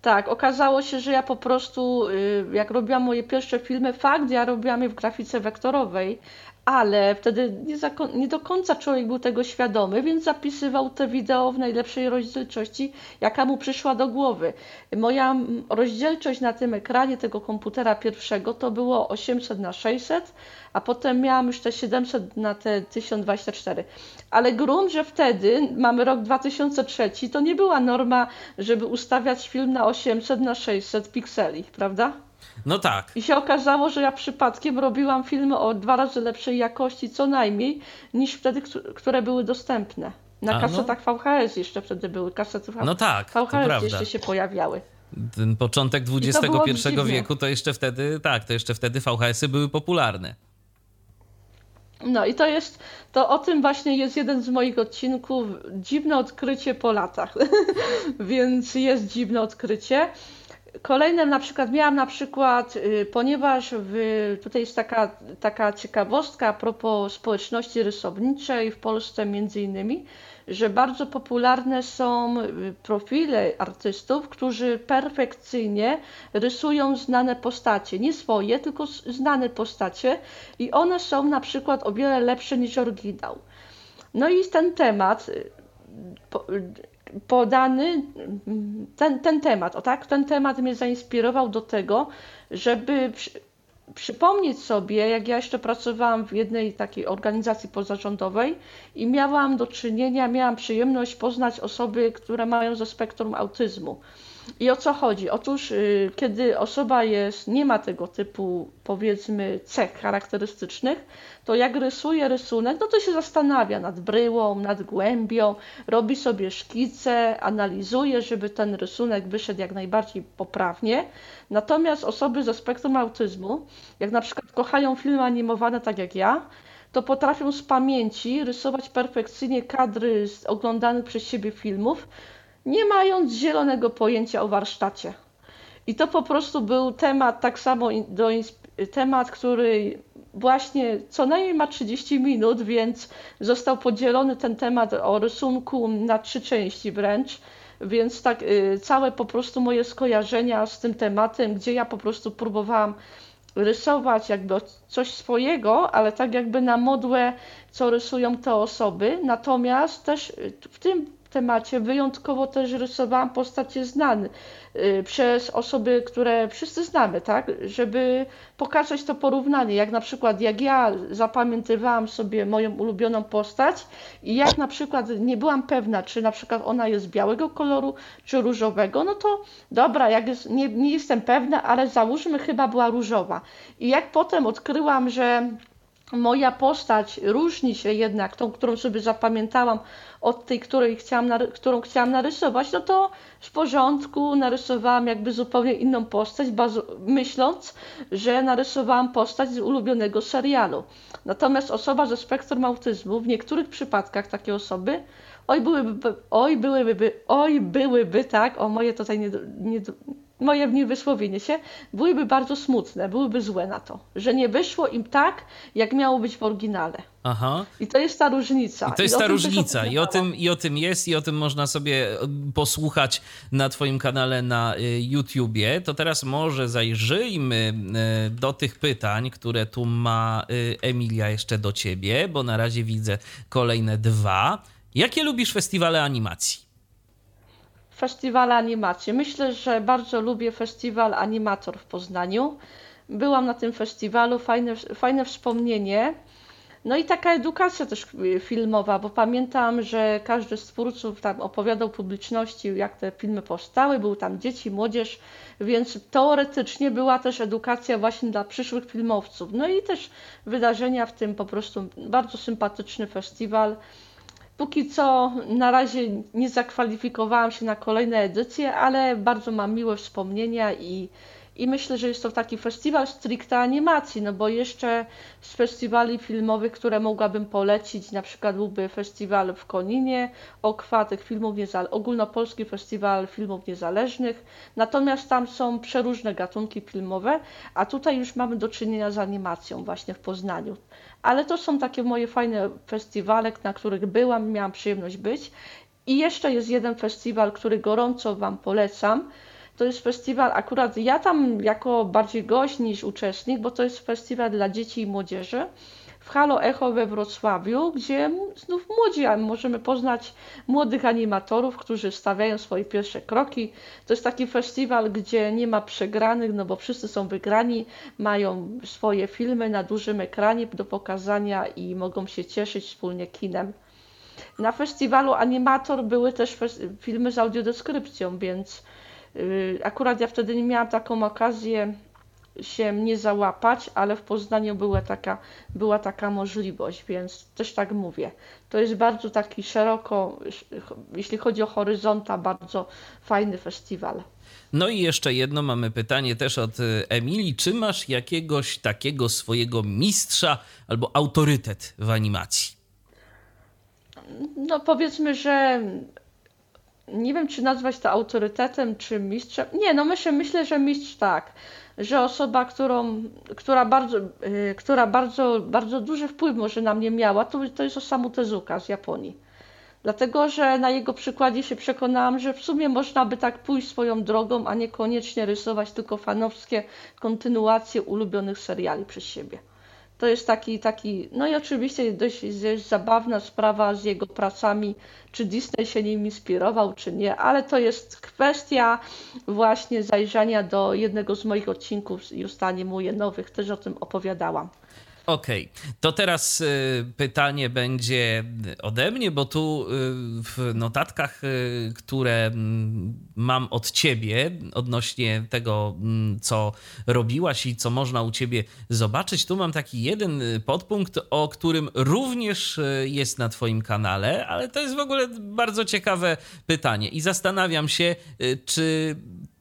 Speaker 2: tak, okazało się, że ja po prostu, y, jak robiłam moje pierwsze filmy, fakt, ja robiłam je w grafice wektorowej, ale wtedy nie, nie, do końca człowiek był tego świadomy, więc zapisywał te wideo w najlepszej rozdzielczości, jaka mu przyszła do głowy. Moja rozdzielczość na tym ekranie tego komputera pierwszego to było 800 na 600, a potem miałam już te 700 na te 1024. Ale grunt, że wtedy, mamy rok 2003, to nie była norma, żeby ustawiać film na 800 na 600 pikseli, prawda?
Speaker 1: No tak.
Speaker 2: I się okazało, że ja przypadkiem robiłam filmy o dwa razy lepszej jakości co najmniej niż wtedy, które były dostępne. Na A, kasetach no. VHS jeszcze wtedy były kasety VHS.
Speaker 1: No tak,
Speaker 2: VHS jeszcze się pojawiały.
Speaker 1: Ten początek XXI wieku to jeszcze wtedy, tak, to jeszcze wtedy VHS-y były popularne.
Speaker 2: No i to jest, to o tym właśnie jest jeden z moich odcinków, dziwne odkrycie po latach, więc jest dziwne odkrycie. Kolejnym na przykład miałam na przykład, y, ponieważ w, tutaj jest taka, taka ciekawostka a propos społeczności rysowniczej w Polsce między innymi, że bardzo popularne są y, profile artystów, którzy perfekcyjnie rysują znane postacie. Nie swoje, tylko znane postacie i one są na przykład o wiele lepsze niż oryginał. No i ten temat y, podany ten, ten temat, o tak? Ten temat mnie zainspirował do tego, żeby przypomnieć sobie, jak ja jeszcze pracowałam w jednej takiej organizacji pozarządowej i miałam do czynienia, miałam przyjemność poznać osoby, które mają ze spektrum autyzmu. I o co chodzi? Otóż, y, kiedy osoba jest, nie ma tego typu, powiedzmy, cech charakterystycznych, to jak rysuje rysunek, no to się zastanawia nad bryłą, nad głębią, robi sobie szkice, analizuje, żeby ten rysunek wyszedł jak najbardziej poprawnie. Natomiast osoby ze spektrum autyzmu, jak na przykład kochają filmy animowane tak jak ja, to potrafią z pamięci rysować perfekcyjnie kadry z oglądanych przez siebie filmów, nie mając zielonego pojęcia o warsztacie. I to po prostu był temat, tak samo do, temat, który właśnie co najmniej ma 30 minut, więc został podzielony ten temat o rysunku na trzy części wręcz. Więc tak y, całe po prostu moje skojarzenia z tym tematem, gdzie ja po prostu próbowałam rysować jakby coś swojego, ale tak jakby na modłę, co rysują te osoby. Natomiast też w tym temacie wyjątkowo też rysowałam postacie znane y, przez osoby, które wszyscy znamy, tak? Żeby pokazać to porównanie, jak na przykład jak ja zapamiętywałam sobie moją ulubioną postać i jak na przykład nie byłam pewna, czy na przykład ona jest białego koloru, czy różowego, no to dobra, jak jest, nie, nie jestem pewna, ale załóżmy chyba była różowa. I jak potem odkryłam, że moja postać różni się jednak, tą, którą sobie zapamiętałam, od tej, której chciałam którą chciałam narysować, no to w porządku narysowałam jakby zupełnie inną postać, myśląc, że narysowałam postać z ulubionego serialu. Natomiast osoba ze spektrum autyzmu, w niektórych przypadkach takie osoby, oj byłyby, oj byłyby, oj byłyby, tak, o moje tutaj nie, nie, moje niewysłowienie się, byłyby bardzo smutne, byłyby złe na to, że nie wyszło im tak, jak miało być w oryginale. Aha. I to jest ta różnica.
Speaker 1: I to jest I ta różnica. I o, tym, I o tym jest, i o tym można sobie e, posłuchać na Twoim kanale na e, YouTubie. To teraz może zajrzyjmy e, do tych pytań, które tu ma Emilia jeszcze do Ciebie, bo na razie widzę kolejne dwa. Jakie lubisz festiwale animacji?
Speaker 2: Festiwale animacji. Myślę, że bardzo lubię festiwal Animator w Poznaniu. Byłam na tym festiwalu, fajne, fajne wspomnienie. No i taka edukacja też filmowa, bo pamiętam, że każdy z twórców tam opowiadał publiczności, jak te filmy powstały, był tam dzieci, młodzież, więc teoretycznie była też edukacja właśnie dla przyszłych filmowców. No i też wydarzenia w tym po prostu bardzo sympatyczny festiwal. Póki co na razie nie zakwalifikowałam się na kolejne edycje, ale bardzo mam miłe wspomnienia i, i myślę, że jest to taki festiwal stricte animacji, no bo jeszcze z festiwali filmowych, które mogłabym polecić, na przykład byłby festiwal w Koninie, Okwa, tych filmów niezależnych, ogólnopolski festiwal filmów niezależnych, natomiast tam są przeróżne gatunki filmowe, a tutaj już mamy do czynienia z animacją właśnie w Poznaniu. Ale to są takie moje fajne festiwale, na których byłam, miałam przyjemność być. I jeszcze jest jeden festiwal, który gorąco Wam polecam. To jest festiwal, akurat ja tam jako bardziej gość niż uczestnik, bo to jest festiwal dla dzieci i młodzieży Halo Echo we Wrocławiu, gdzie znów młodzi możemy poznać młodych animatorów, którzy stawiają swoje pierwsze kroki. To jest taki festiwal, gdzie nie ma przegranych, no bo wszyscy są wygrani, mają swoje filmy na dużym ekranie do pokazania i mogą się cieszyć wspólnie kinem. Na festiwalu Animator były też filmy z audiodeskrypcją, więc yy, akurat ja wtedy nie miałam taką okazję się nie załapać, ale w Poznaniu była taka, była taka możliwość, więc też tak mówię. To jest bardzo taki szeroko, jeśli chodzi o horyzonta, bardzo fajny festiwal.
Speaker 1: No i jeszcze jedno mamy pytanie też od y, Emilii. Czy masz jakiegoś takiego swojego mistrza albo autorytet w animacji?
Speaker 2: No powiedzmy, że nie wiem, czy nazwać to autorytetem, czy mistrzem. Nie, no myślę, myślę, że mistrz tak że osoba, którą, która, bardzo, yy, która bardzo, bardzo duży wpływ może na mnie miała, to, to jest Osamu Tezuka z Japonii. Dlatego, że na jego przykładzie się przekonałam, że w sumie można by tak pójść swoją drogą, a niekoniecznie rysować tylko fanowskie kontynuacje ulubionych seriali przez siebie. To jest taki, taki, no i oczywiście dość, zabawna sprawa z jego pracami, czy Disney się nim inspirował, czy nie, ale to jest kwestia właśnie zajrzenia do jednego z moich odcinków, już animuję nowych, też o tym opowiadałam.
Speaker 1: Okej, okay. to teraz y, pytanie będzie ode mnie, bo tu y, w notatkach, y, które mm, mam od ciebie odnośnie tego, mm, co robiłaś i co można u ciebie zobaczyć, tu mam taki jeden podpunkt, o którym również jest na twoim kanale, ale to jest w ogóle bardzo ciekawe pytanie i zastanawiam się, czy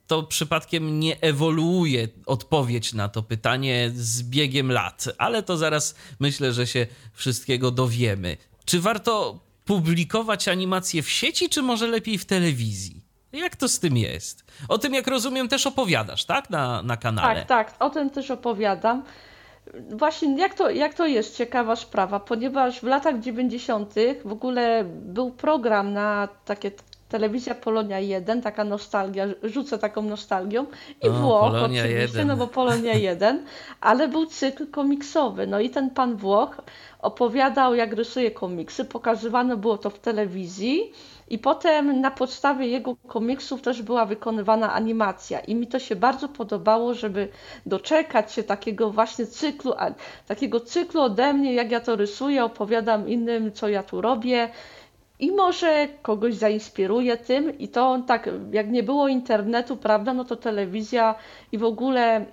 Speaker 1: to przypadkiem nie ewoluuje odpowiedź na to pytanie z biegiem lat, ale to zaraz myślę, że się wszystkiego dowiemy. Czy warto publikować animacje w sieci, czy może lepiej w telewizji? Jak to z tym jest? O tym, jak rozumiem, też opowiadasz, tak? Na, na kanale.
Speaker 2: Tak, tak, o tym też opowiadam. Właśnie jak to, jak to jest ciekawa sprawa, ponieważ w latach 90. w ogóle był program na takie telewizja Polonia 1, taka nostalgia, rzucę taką nostalgią. I o, Włoch Polonia oczywiście, 1. no bo Polonia 1, ale był cykl komiksowy, no i ten pan Włoch opowiadał jak rysuje komiksy, pokazywane było to w telewizji. I potem na podstawie jego komiksów też była wykonywana animacja. I mi to się bardzo podobało, żeby doczekać się takiego właśnie cyklu, takiego cyklu ode mnie, jak ja to rysuję, opowiadam innym, co ja tu robię, i może kogoś zainspiruje tym i to tak, jak nie było internetu, prawda, no to telewizja i w ogóle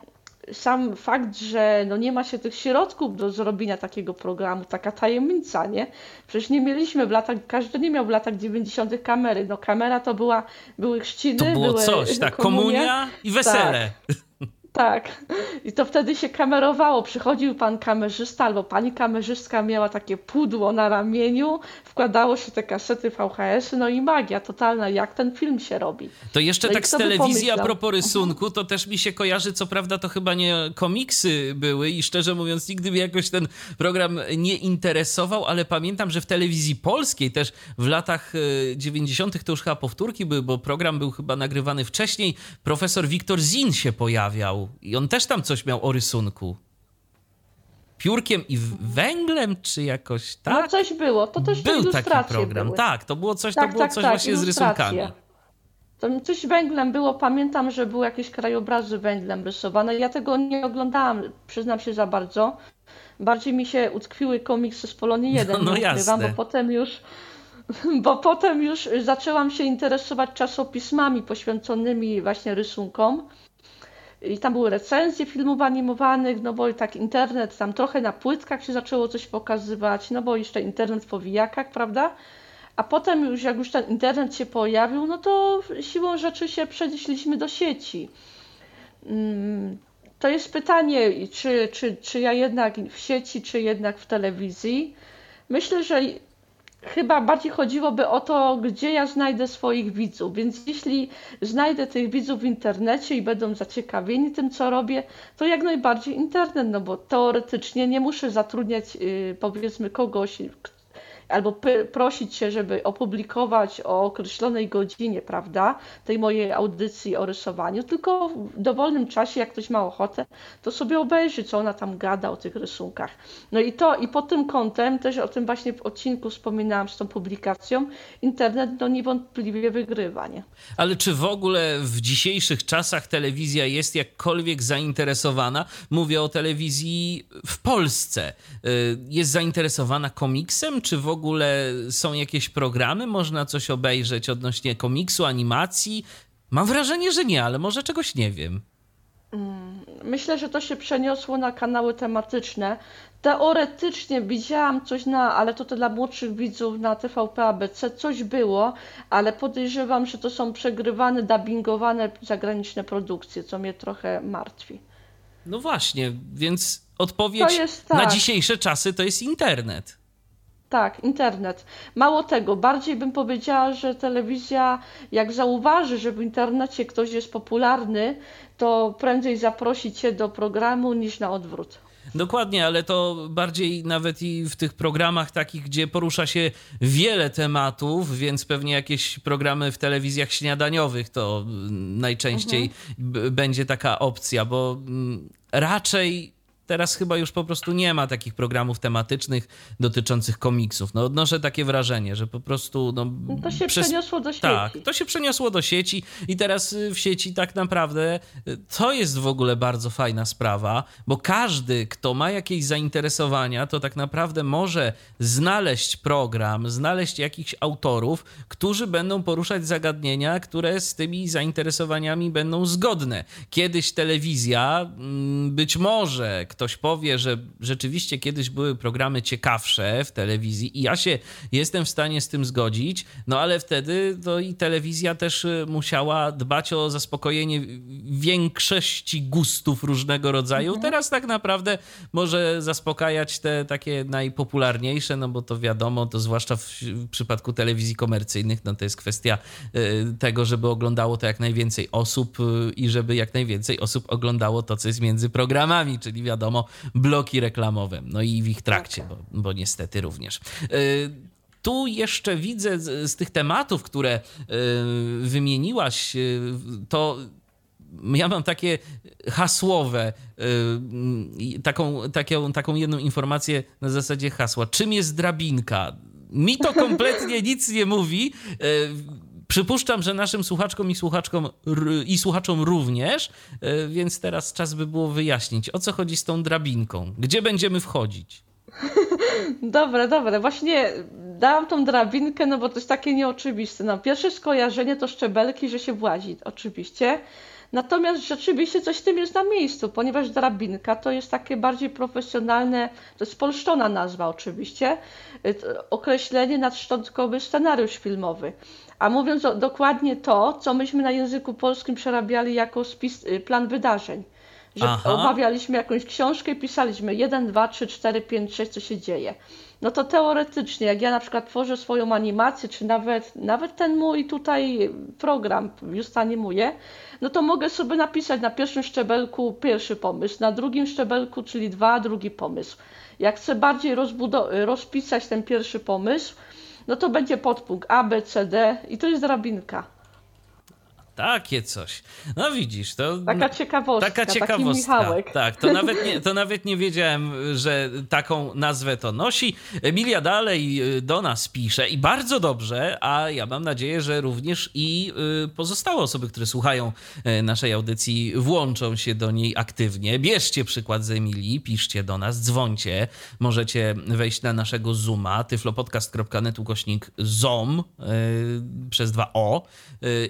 Speaker 2: sam fakt, że no nie ma się tych środków do zrobienia takiego programu, taka tajemnica, nie? Przecież nie mieliśmy w latach, każdy nie miał w latach 90. kamery. No kamera to była, były chrzciny,
Speaker 1: To było
Speaker 2: były
Speaker 1: coś, tak, komunia i wesele. Tak.
Speaker 2: Tak. I to wtedy się kamerowało. Przychodził pan kamerzysta albo pani kamerzystka miała takie pudło na ramieniu, wkładało się te kasety VHS, no i magia totalna, jak ten film się robi.
Speaker 1: To jeszcze no tak z telewizji a propos rysunku, to też mi się kojarzy, co prawda to chyba nie komiksy były i szczerze mówiąc nigdy mnie jakoś ten program nie interesował, ale pamiętam, że w telewizji polskiej też w latach 90. to już chyba powtórki były, bo program był chyba nagrywany wcześniej, profesor Wiktor Zin się pojawiał i on też tam coś miał o rysunku. Piórkiem i węglem, czy jakoś tak?
Speaker 2: No coś było, to też
Speaker 1: Był taki program,
Speaker 2: były.
Speaker 1: tak, to było coś, tak, to było tak, coś tak, właśnie z rysunkami.
Speaker 2: To coś węglem było, pamiętam, że były jakieś krajobrazy węglem rysowane. Ja tego nie oglądałam, przyznam się za bardzo. Bardziej mi się utkwiły komiksy z Polonii 1, no, no jasne. bo potem już bo potem już zaczęłam się interesować czasopismami poświęconymi właśnie rysunkom. I tam były recenzje filmów animowanych, no bo i tak internet, tam trochę na płytkach się zaczęło coś pokazywać, no bo jeszcze internet w powijakach, prawda? A potem już jak już ten internet się pojawił, no to siłą rzeczy się przenieśliśmy do sieci. Mm, to jest pytanie, czy, czy, czy ja jednak w sieci, czy jednak w telewizji. Myślę, że chyba bardziej chodziłoby o to, gdzie ja znajdę swoich widzów. Więc jeśli znajdę tych widzów w internecie i będą zaciekawieni tym, co robię, to jak najbardziej internet, no bo teoretycznie nie muszę zatrudniać, yy, powiedzmy, kogoś, albo prosić się, żeby opublikować o określonej godzinie, prawda, tej mojej audycji o rysowaniu, tylko w dowolnym czasie, jak ktoś ma ochotę, to sobie obejrzy, co ona tam gada o tych rysunkach. No i to, i pod tym kątem, też o tym właśnie w odcinku wspominałam z tą publikacją, internet no niewątpliwie wygrywa, nie?
Speaker 1: Ale czy w ogóle w dzisiejszych czasach telewizja jest jakkolwiek zainteresowana? Mówię o telewizji w Polsce. Y, jest zainteresowana komiksem, czy w ogóle są jakieś programy? Można coś obejrzeć odnośnie komiksu, animacji? Mam wrażenie, że nie, ale może czegoś nie wiem.
Speaker 2: Mm, myślę, że to się przeniosło na kanały tematyczne. Teoretycznie widziałam coś na, ale to, to dla młodszych widzów na TVP ABC coś było, ale podejrzewam, że to są przegrywane, dubbingowane zagraniczne produkcje, co mnie trochę martwi.
Speaker 1: No właśnie, więc odpowiedź tak. na dzisiejsze czasy to jest internet.
Speaker 2: Tak, internet. Mało tego, bardziej bym powiedziała, że telewizja, jak zauważy, że w internecie ktoś jest popularny, to prędzej zaprosi cię do programu niż na odwrót.
Speaker 1: Dokładnie, ale to bardziej nawet i w tych programach takich, gdzie porusza się wiele tematów, więc pewnie jakieś programy w telewizjach śniadaniowych to najczęściej mhm. będzie taka opcja, bo mm, raczej teraz chyba już po prostu nie ma takich programów tematycznych dotyczących komiksów. No odnoszę takie wrażenie, że po prostu... No,
Speaker 2: no to się przez... przeniosło do sieci.
Speaker 1: Tak, to się przeniosło do sieci i teraz y, w sieci tak naprawdę y, to jest w ogóle bardzo fajna sprawa, bo każdy, kto ma jakieś zainteresowania, to tak naprawdę może znaleźć program, znaleźć jakichś autorów, którzy będą poruszać zagadnienia, które z tymi zainteresowaniami będą zgodne. Kiedyś telewizja, mm, być może ktoś powie, że rzeczywiście kiedyś były programy ciekawsze w telewizji i ja się jestem w stanie z tym zgodzić, no ale wtedy to i telewizja też y, musiała dbać o zaspokojenie większości gustów różnego rodzaju. Mhm. Teraz tak naprawdę może zaspokajać te takie najpopularniejsze, no bo to wiadomo, to zwłaszcza w, w przypadku telewizji komercyjnych, no to jest kwestia y, tego, żeby oglądało to jak najwięcej osób y, i żeby jak najwięcej osób oglądało to, co jest między programami, czyli wiadomo, bloki reklamowe, no i w ich trakcie, bo, bo niestety również. Y, tu jeszcze widzę z, z tych tematów, które wymieniłaś, to ja mam takie hasłowe, taką, taką, taką jedną informację na zasadzie hasła. Czym jest drabinka? Mi to kompletnie nic nie mówi. Przypuszczam, że naszym słuchaczkom i słuchaczkom i słuchaczom również, e, więc teraz czas by było wyjaśnić, o co chodzi z tą drabinką. Gdzie będziemy wchodzić?
Speaker 2: Dobre, dobre. Właśnie dałam tą drabinkę, no bo to jest takie nieoczywiste. No, pierwsze skojarzenie to szczebelki, że się włazi, oczywiście. Natomiast rzeczywiście coś tym jest na miejscu, ponieważ drabinka to jest takie bardziej profesjonalne, to jest spolszczona nazwa oczywiście, y, określenie nadszczątkowy scenariusz filmowy. A mówiąc dokładnie to, co myśmy na języku polskim przerabiali jako spis, y, plan wydarzeń. Że Aha. omawialiśmy jakąś książkę i pisaliśmy 1, 2, 3, 4, 5, 6, co się dzieje. No to teoretycznie, jak ja na przykład tworzę swoją animację, czy nawet, nawet ten mój tutaj program już animuję, no to mogę sobie napisać na pierwszym szczebelku pierwszy pomysł, na drugim szczebelku, czyli dwa, drugi pomysł. Jak chcę bardziej rozpisać ten pierwszy pomysł, no to będzie podpunkt A, B, C, D i to jest drabinka.
Speaker 1: Takie coś. No widzisz, to.
Speaker 2: Taka ciekawostka. Taka ciekawostka.
Speaker 1: Tak, to nawet, nie, to nawet nie wiedziałem, że taką nazwę to nosi. Emilia dalej y, do nas pisze i bardzo dobrze, a ja mam nadzieję, że również i y, pozostałe osoby, które słuchają y, naszej audycji, włączą się do niej aktywnie. Bierzcie przykład z Emilii, piszcie do nas, dzwońcie. Możecie wejść na naszego Zooma, tyflopodcast.net ukośnik ZOM przez dwa O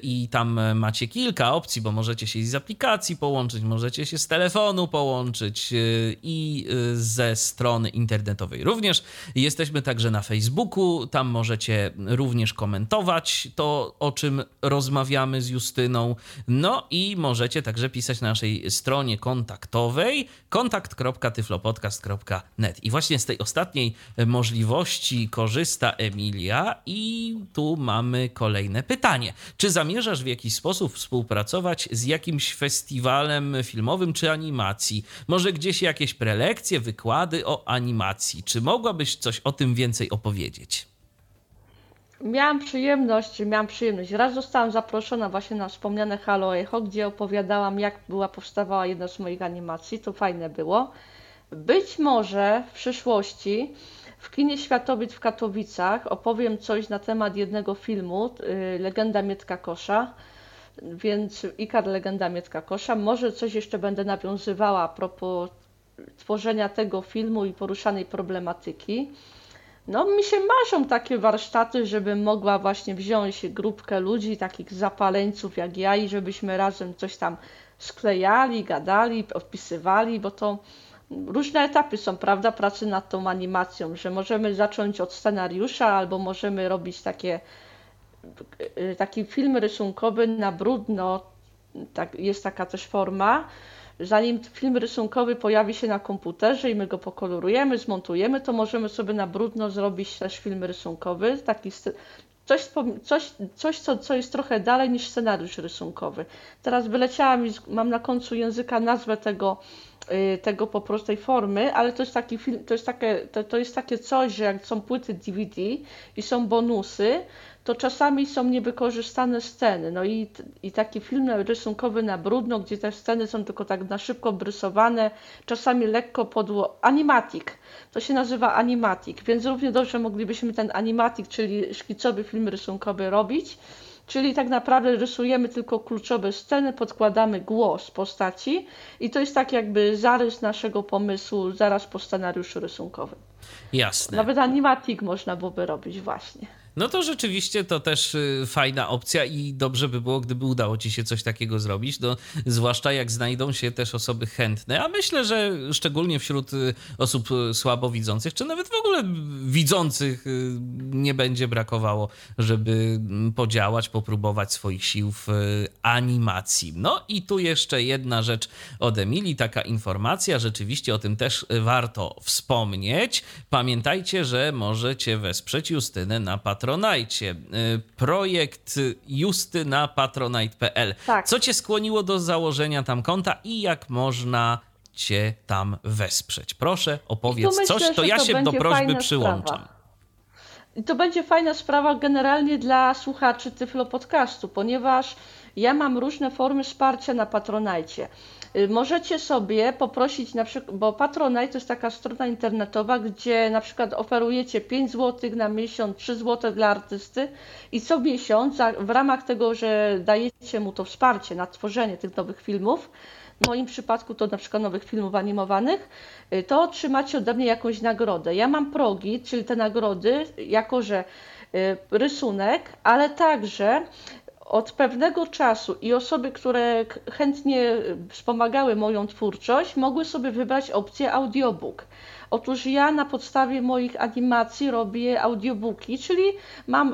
Speaker 1: i tam macie kilka opcji, bo możecie się z aplikacji połączyć, możecie się z telefonu połączyć y, i y, ze strony internetowej również. Jesteśmy także na Facebooku, tam możecie również komentować to, o czym rozmawiamy z Justyną. No i możecie także pisać na naszej stronie kontaktowej kontakt.tyflopodcast.net. I właśnie z tej ostatniej możliwości korzysta Emilia i tu mamy kolejne pytanie. Czy zamierzasz w jakiś sposób współpracować z jakimś festiwalem filmowym czy animacji. Może gdzieś jakieś prelekcje, wykłady o animacji. Czy mogłabyś coś o tym więcej opowiedzieć?
Speaker 2: Miałam przyjemność, miałam przyjemność. Raz zostałam zaproszona właśnie na wspomniane Halo Echo, gdzie opowiadałam, jak była powstawała jedna z moich animacji. To fajne było. Być może w przyszłości w kinie Światowic w Katowicach opowiem coś na temat jednego filmu, y, Legenda Mietka Kosza więc Ikar Legenda Mietka Kosza. Może coś jeszcze będę nawiązywała a propos tworzenia tego filmu i poruszanej problematyki. No, mi się marzą takie warsztaty, żebym mogła właśnie wziąć grupkę ludzi, takich zapaleńców jak ja i żebyśmy razem coś tam sklejali, gadali, odpisywali, bo to różne etapy są, prawda, pracy nad tą animacją, że możemy zacząć od scenariusza albo możemy robić takie taki film rysunkowy na brudno, tak, jest taka też forma. Zanim film rysunkowy pojawi się na komputerze i my go pokolorujemy, zmontujemy, to możemy sobie na brudno zrobić też film rysunkowy, taki coś, coś, coś co, co jest trochę dalej niż scenariusz rysunkowy. Teraz wyleciała mi, mam na końcu języka nazwę tego y, tego po prostu tej formy, ale to jest taki film, to jest takie, to, to jest takie coś, że jak są płyty DVD i są bonusy, to czasami są niewykorzystane sceny. No i, i taki film rysunkowy na brudno, gdzie te sceny są tylko tak na szybko brysowane, czasami lekko podło. Animatic, to się nazywa animatic, więc równie dobrze moglibyśmy ten animatic, czyli szkicowy film rysunkowy robić. Czyli tak naprawdę rysujemy tylko kluczowe sceny, podkładamy głos postaci i to jest tak jakby zarys naszego pomysłu zaraz po scenariuszu rysunkowym.
Speaker 1: Jasne.
Speaker 2: Nawet animatic można byłoby robić właśnie.
Speaker 1: No to rzeczywiście to też y, fajna opcja i dobrze by było, gdyby udało ci się coś takiego zrobić, no, zwłaszcza jak znajdą się też osoby chętne, a myślę, że szczególnie wśród y, osób y, słabowidzących, czy nawet w ogóle widzących nie będzie brakowało, żeby mm, podziałać, popróbować swoich sił w animacji. No i tu jeszcze jedna rzecz od Emilii, taka informacja, rzeczywiście o tym też warto wspomnieć. Pamiętajcie, że możecie wesprzeć Justynę na Patronite Patronite. Y, projekt Justy na patronite.pl. Tak. Co cię skłoniło do założenia tam konta i jak można cię tam wesprzeć? Proszę, opowiedz myślę, coś, to ja to się do prośby przyłączam. Sprawa.
Speaker 2: To będzie fajna sprawa generalnie dla słuchaczy Tyflo Podcastu, ponieważ ja mam różne formy wsparcia na Patronite. Y, możecie sobie poprosić na przykład, bo Patronite to jest taka strona internetowa, gdzie na przykład oferujecie 5 zł na miesiąc, 3 zł dla artysty i co miesiąc w ramach tego, że dajecie mu to wsparcie na tworzenie tych nowych filmów, w moim przypadku to na przykład nowych filmów animowanych, y, to otrzymacie ode mnie jakąś nagrodę. Ja mam progi, czyli te nagrody, jako że y, rysunek, ale także od pewnego czasu i osoby, które chętnie wspomagały moją twórczość, mogły sobie wybrać opcję audiobook. Otóż ja na podstawie moich animacji robię audiobooki, czyli mam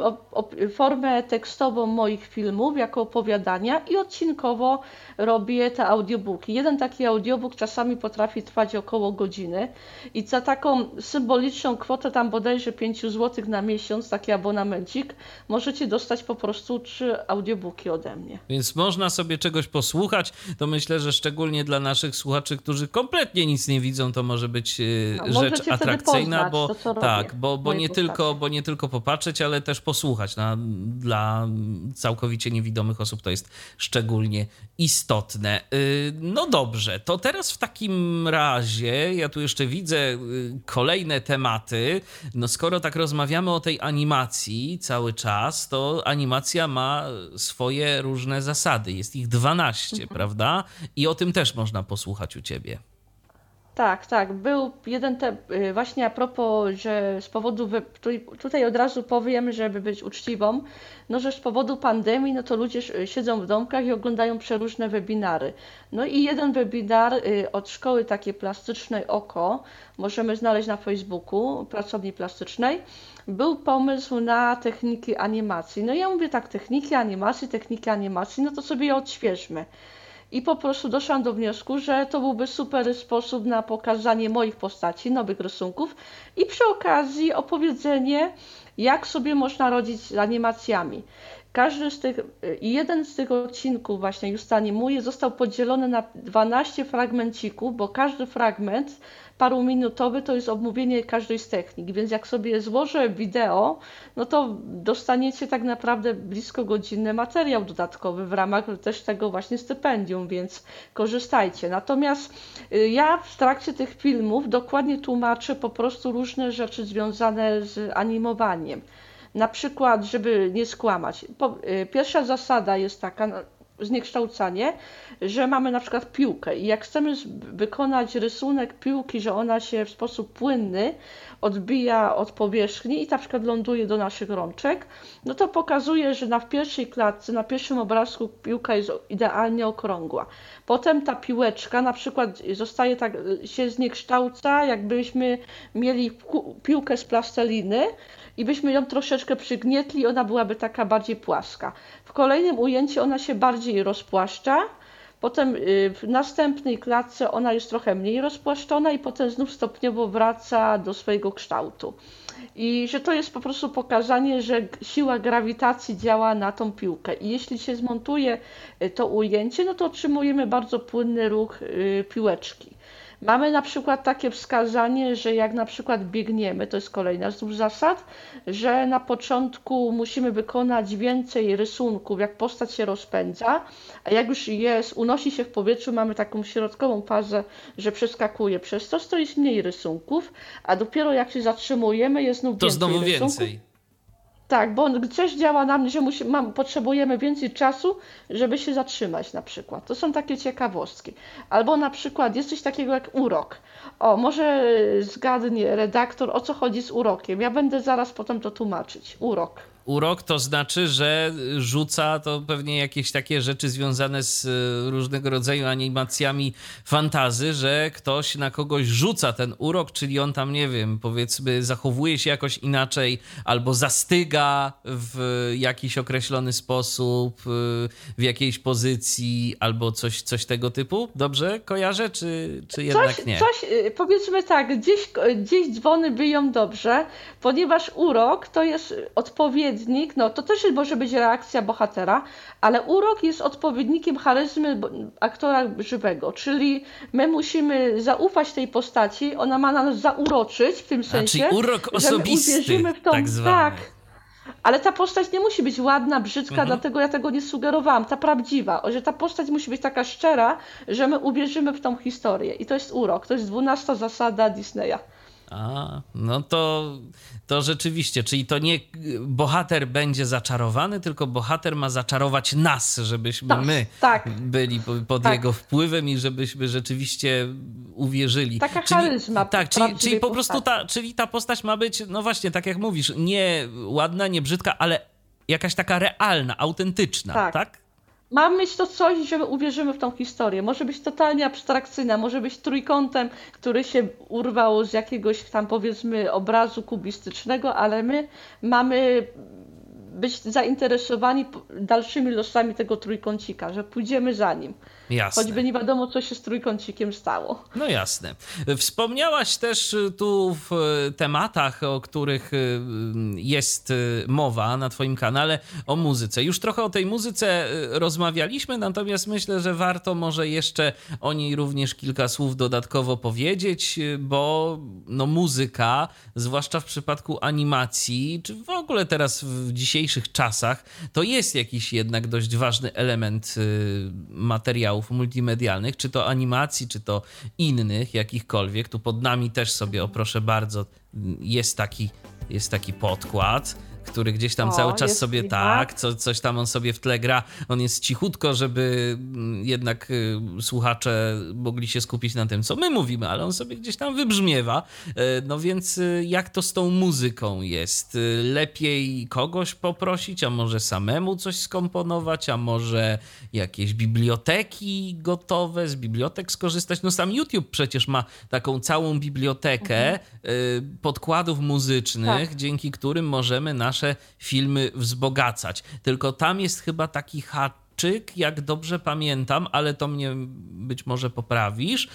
Speaker 2: formę tekstową moich filmów jako opowiadania i odcinkowo robię te audiobooki. Jeden taki audiobook czasami potrafi trwać około godziny i za taką symboliczną kwotę, tam bodajże 5 zł na miesiąc, taki abonamencik, możecie dostać po prostu trzy audiobooki ode mnie.
Speaker 1: Więc można sobie czegoś posłuchać. To myślę, że szczególnie dla naszych słuchaczy, którzy kompletnie nic nie widzą, to może być y, no, rzecz atrakcyjna, bo to, tak, bo, bo nie tylko, bo nie tylko popatrzeć, ale też posłuchać. Na, dla całkowicie niewidomych osób to jest szczególnie istotne. Y, no dobrze, to teraz w takim razie ja tu jeszcze widzę y, kolejne tematy. No skoro tak rozmawiamy o tej animacji cały czas, to animacja ma swoje różne zasady. Jest ich 12, mhm. prawda? I o tym też można posłuchać u ciebie.
Speaker 2: Tak, tak. Był jeden te, y, właśnie a propos, że z powodu, tutaj od razu powiem, żeby być uczciwą, no że z powodu pandemii, no to ludzie siedzą w domkach i oglądają przeróżne webinary. No i jeden webinar y, od szkoły takiej plastycznej OKO, możemy znaleźć na Facebooku, pracowni plastycznej, był pomysł na techniki animacji. No ja mówię tak, techniki animacji, techniki animacji, no to sobie je odświeżmy i po prostu doszłam do wniosku, że to byłby super sposób na pokazanie moich postaci, nowych rysunków i przy okazji opowiedzenie, jak sobie można rodzić z animacjami. Każdy z tych, jeden z tych odcinków właśnie już animuje został podzielony na 12 fragmencików, bo każdy fragment paruminutowy to jest omówienie każdej z technik, więc jak sobie złożę wideo, no to dostaniecie tak naprawdę blisko godzinny materiał dodatkowy w ramach też tego właśnie stypendium, więc korzystajcie. Natomiast y, ja w trakcie tych filmów dokładnie tłumaczę po prostu różne rzeczy związane z animowaniem. Na przykład, żeby nie skłamać. Y, pierwsza zasada jest taka, no, zniekształcanie, że mamy na przykład piłkę i jak chcemy wykonać rysunek piłki, że ona się w sposób płynny odbija od powierzchni i na przykład ląduje do naszych rączek, no to pokazuje, że na pierwszej klatce, na pierwszym obrazku piłka jest idealnie okrągła. Potem ta piłeczka na przykład zostaje tak, się zniekształca, jakbyśmy mieli piłkę z plasteliny, i byśmy ją troszeczkę przygnietli, ona byłaby taka bardziej płaska. W kolejnym ujęciu ona się bardziej rozpłaszcza, potem y, w następnej klatce ona jest trochę mniej rozpłaszczona i potem znów stopniowo wraca do swojego kształtu. I że to jest po prostu pokazanie, że siła grawitacji działa na tą piłkę. I jeśli się zmontuje y, to ujęcie, no to otrzymujemy bardzo płynny ruch y, piłeczki. Mamy na przykład takie wskazanie, że jak na przykład biegniemy, to jest kolejna z dwóch zasad, że na początku musimy wykonać więcej rysunków, jak postać się rozpędza, a jak już jest, unosi się w powietrzu, mamy taką środkową fazę, że przeskakuje przez to, to jest mniej rysunków, a dopiero jak się zatrzymujemy, jest znów
Speaker 1: to
Speaker 2: więcej
Speaker 1: znowu
Speaker 2: rysunków.
Speaker 1: więcej.
Speaker 2: Tak, bo coś działa na mnie, że musi, mam, potrzebujemy więcej czasu, żeby się zatrzymać na przykład. To są takie ciekawostki. Albo na przykład jest coś takiego jak urok. O, może zgadnie redaktor, o co chodzi z urokiem. Ja będę zaraz potem to tłumaczyć. Urok.
Speaker 1: Urok to znaczy, że rzuca to pewnie jakieś takie rzeczy związane z e, różnego rodzaju animacjami fantazy, że ktoś na kogoś rzuca ten urok, czyli on tam, nie wiem, powiedzmy, zachowuje się jakoś inaczej albo zastyga w jakiś określony sposób, e, w jakiejś pozycji albo coś, coś tego typu. Dobrze kojarzę, czy, czy jednak
Speaker 2: coś,
Speaker 1: nie?
Speaker 2: Coś, y, powiedzmy tak, gdzieś, gdzieś dzwony byją dobrze, ponieważ urok to jest odpowiedni odpowiednik, no to też może być reakcja bohatera, ale urok jest odpowiednikiem charyzmy aktora żywego, czyli my musimy zaufać tej postaci, ona ma nas zauroczyć w tym sensie,
Speaker 1: A, czyli urok osobisty,
Speaker 2: w tą,
Speaker 1: tak.
Speaker 2: Tak, ale ta postać nie musi być ładna, brzydka,
Speaker 1: Mhm.
Speaker 2: dlatego ja tego nie sugerowałam. Ta prawdziwa, że ta postać musi być taka szczera, że my uwierzymy w tą historię. I to jest urok, to jest dwunasta zasada Disneya.
Speaker 1: A, no to, to rzeczywiście, czyli to nie bohater będzie zaczarowany, tylko bohater ma zaczarować nas, żebyśmy
Speaker 2: Tak,
Speaker 1: my
Speaker 2: tak.
Speaker 1: byli po- pod
Speaker 2: Tak.
Speaker 1: jego wpływem i żebyśmy rzeczywiście uwierzyli.
Speaker 2: Taka
Speaker 1: czyli,
Speaker 2: charyzma
Speaker 1: Tak, czyli, czyli po prostu
Speaker 2: postaci.
Speaker 1: ta, czyli ta postać ma być, no właśnie, tak jak mówisz, nie ładna, nie brzydka, ale jakaś taka realna, autentyczna, tak?
Speaker 2: Tak. Ma mieć to coś, że my uwierzymy w tą historię. Może być totalnie abstrakcyjna, może być trójkątem, który się urwał z jakiegoś tam powiedzmy obrazu kubistycznego, ale my mamy być zainteresowani dalszymi losami tego trójkącika, że pójdziemy za nim.
Speaker 1: Jasne.
Speaker 2: Choćby nie wiadomo, co się z trójkącikiem stało.
Speaker 1: No jasne. Wspomniałaś też y, tu w y, tematach, o których y, jest mowa na Twoim kanale, o muzyce. Już trochę o tej muzyce rozmawialiśmy, natomiast myślę, że warto może jeszcze o niej również kilka słów dodatkowo powiedzieć, bo no, muzyka, zwłaszcza w przypadku animacji, czy w ogóle teraz w dzisiejszych czasach, to jest jakiś jednak dość ważny element y, multimedialnych, czy to animacji, czy to innych, jakichkolwiek. Tu pod nami też sobie, o proszę bardzo, jest taki, jest taki podkład który gdzieś tam
Speaker 2: O,
Speaker 1: cały czas sobie tak, co, coś tam on sobie w tle gra. On jest cichutko, żeby mm, jednak y, słuchacze mogli się skupić na tym, co my mówimy, ale on sobie gdzieś tam wybrzmiewa. E, No więc y, jak to z tą muzyką jest? Y, Lepiej kogoś poprosić, a może samemu coś skomponować, a może jakieś biblioteki gotowe, z bibliotek skorzystać? No sam YouTube przecież ma taką całą bibliotekę y, podkładów muzycznych,
Speaker 2: Tak.
Speaker 1: dzięki którym możemy nasze filmy wzbogacać. Tylko tam jest chyba taki haczyk, jak dobrze pamiętam, ale to mnie być może poprawisz,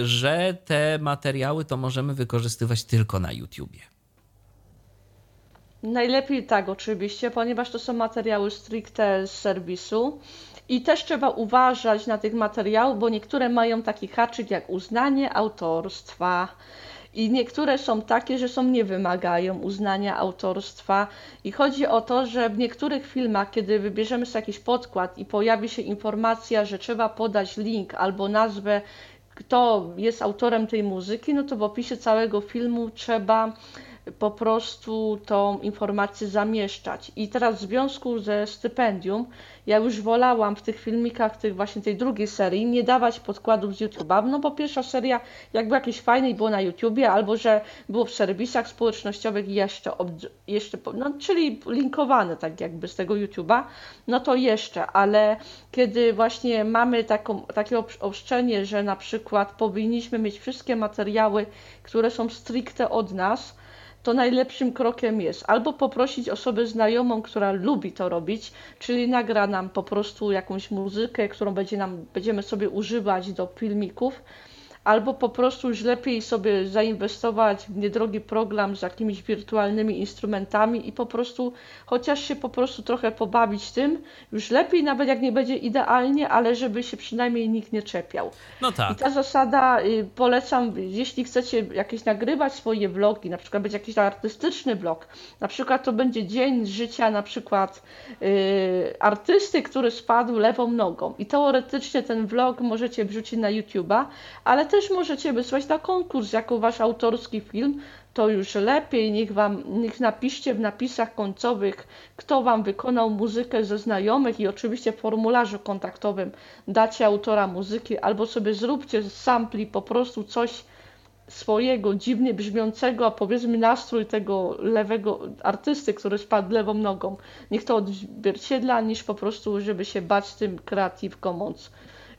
Speaker 1: y, że te materiały to możemy wykorzystywać tylko na YouTubie.
Speaker 2: Najlepiej tak, oczywiście, ponieważ to są materiały stricte z serwisu. I też trzeba uważać na tych materiałów, bo niektóre mają taki haczyk jak uznanie autorstwa. I niektóre są takie, że są nie wymagają uznania autorstwa. I chodzi o to, że w niektórych filmach, kiedy wybierzemy sobie jakiś podkład i pojawi się informacja, że trzeba podać link albo nazwę, kto jest autorem tej muzyki, no to w opisie całego filmu trzeba po prostu tą informację zamieszczać. I teraz w związku ze stypendium, ja już wolałam w tych filmikach, tych właśnie tej drugiej serii, nie dawać podkładów z YouTube'a, no bo pierwsza seria jakby jakieś fajnej było na YouTubie, albo że było w serwisach społecznościowych i jeszcze, jeszcze no, czyli linkowane tak jakby z tego YouTube'a, no to jeszcze, ale kiedy właśnie mamy taką, takie obsz- obszczenie, że na przykład powinniśmy mieć wszystkie materiały, które są stricte od nas, to najlepszym krokiem jest albo poprosić osobę znajomą, która lubi to robić, czyli nagra nam po prostu jakąś muzykę, którą będzie nam, będziemy sobie używać do filmików, albo po prostu już lepiej sobie zainwestować w niedrogi program z jakimiś wirtualnymi instrumentami i po prostu chociaż się po prostu trochę pobawić tym, już lepiej nawet jak nie będzie idealnie, ale żeby się przynajmniej nikt nie czepiał.
Speaker 1: No tak.
Speaker 2: I ta zasada y, polecam, jeśli chcecie jakieś nagrywać swoje vlogi, na przykład być jakiś artystyczny vlog, na przykład to będzie dzień życia na przykład y, artysty, który spadł lewą nogą i teoretycznie ten vlog możecie wrzucić na YouTube'a, ale też możecie wysłać na konkurs. Jako wasz autorski film, to już lepiej, niech wam, niech napiszcie w napisach końcowych, kto wam wykonał muzykę ze znajomych i oczywiście w formularzu kontaktowym dacie autora muzyki, albo sobie zróbcie z sampli po prostu coś swojego dziwnie brzmiącego, a powiedzmy nastrój tego lewego artysty, który spadł lewą nogą. Niech to odzwierciedla, niż po prostu, żeby się bać tym Creative Commons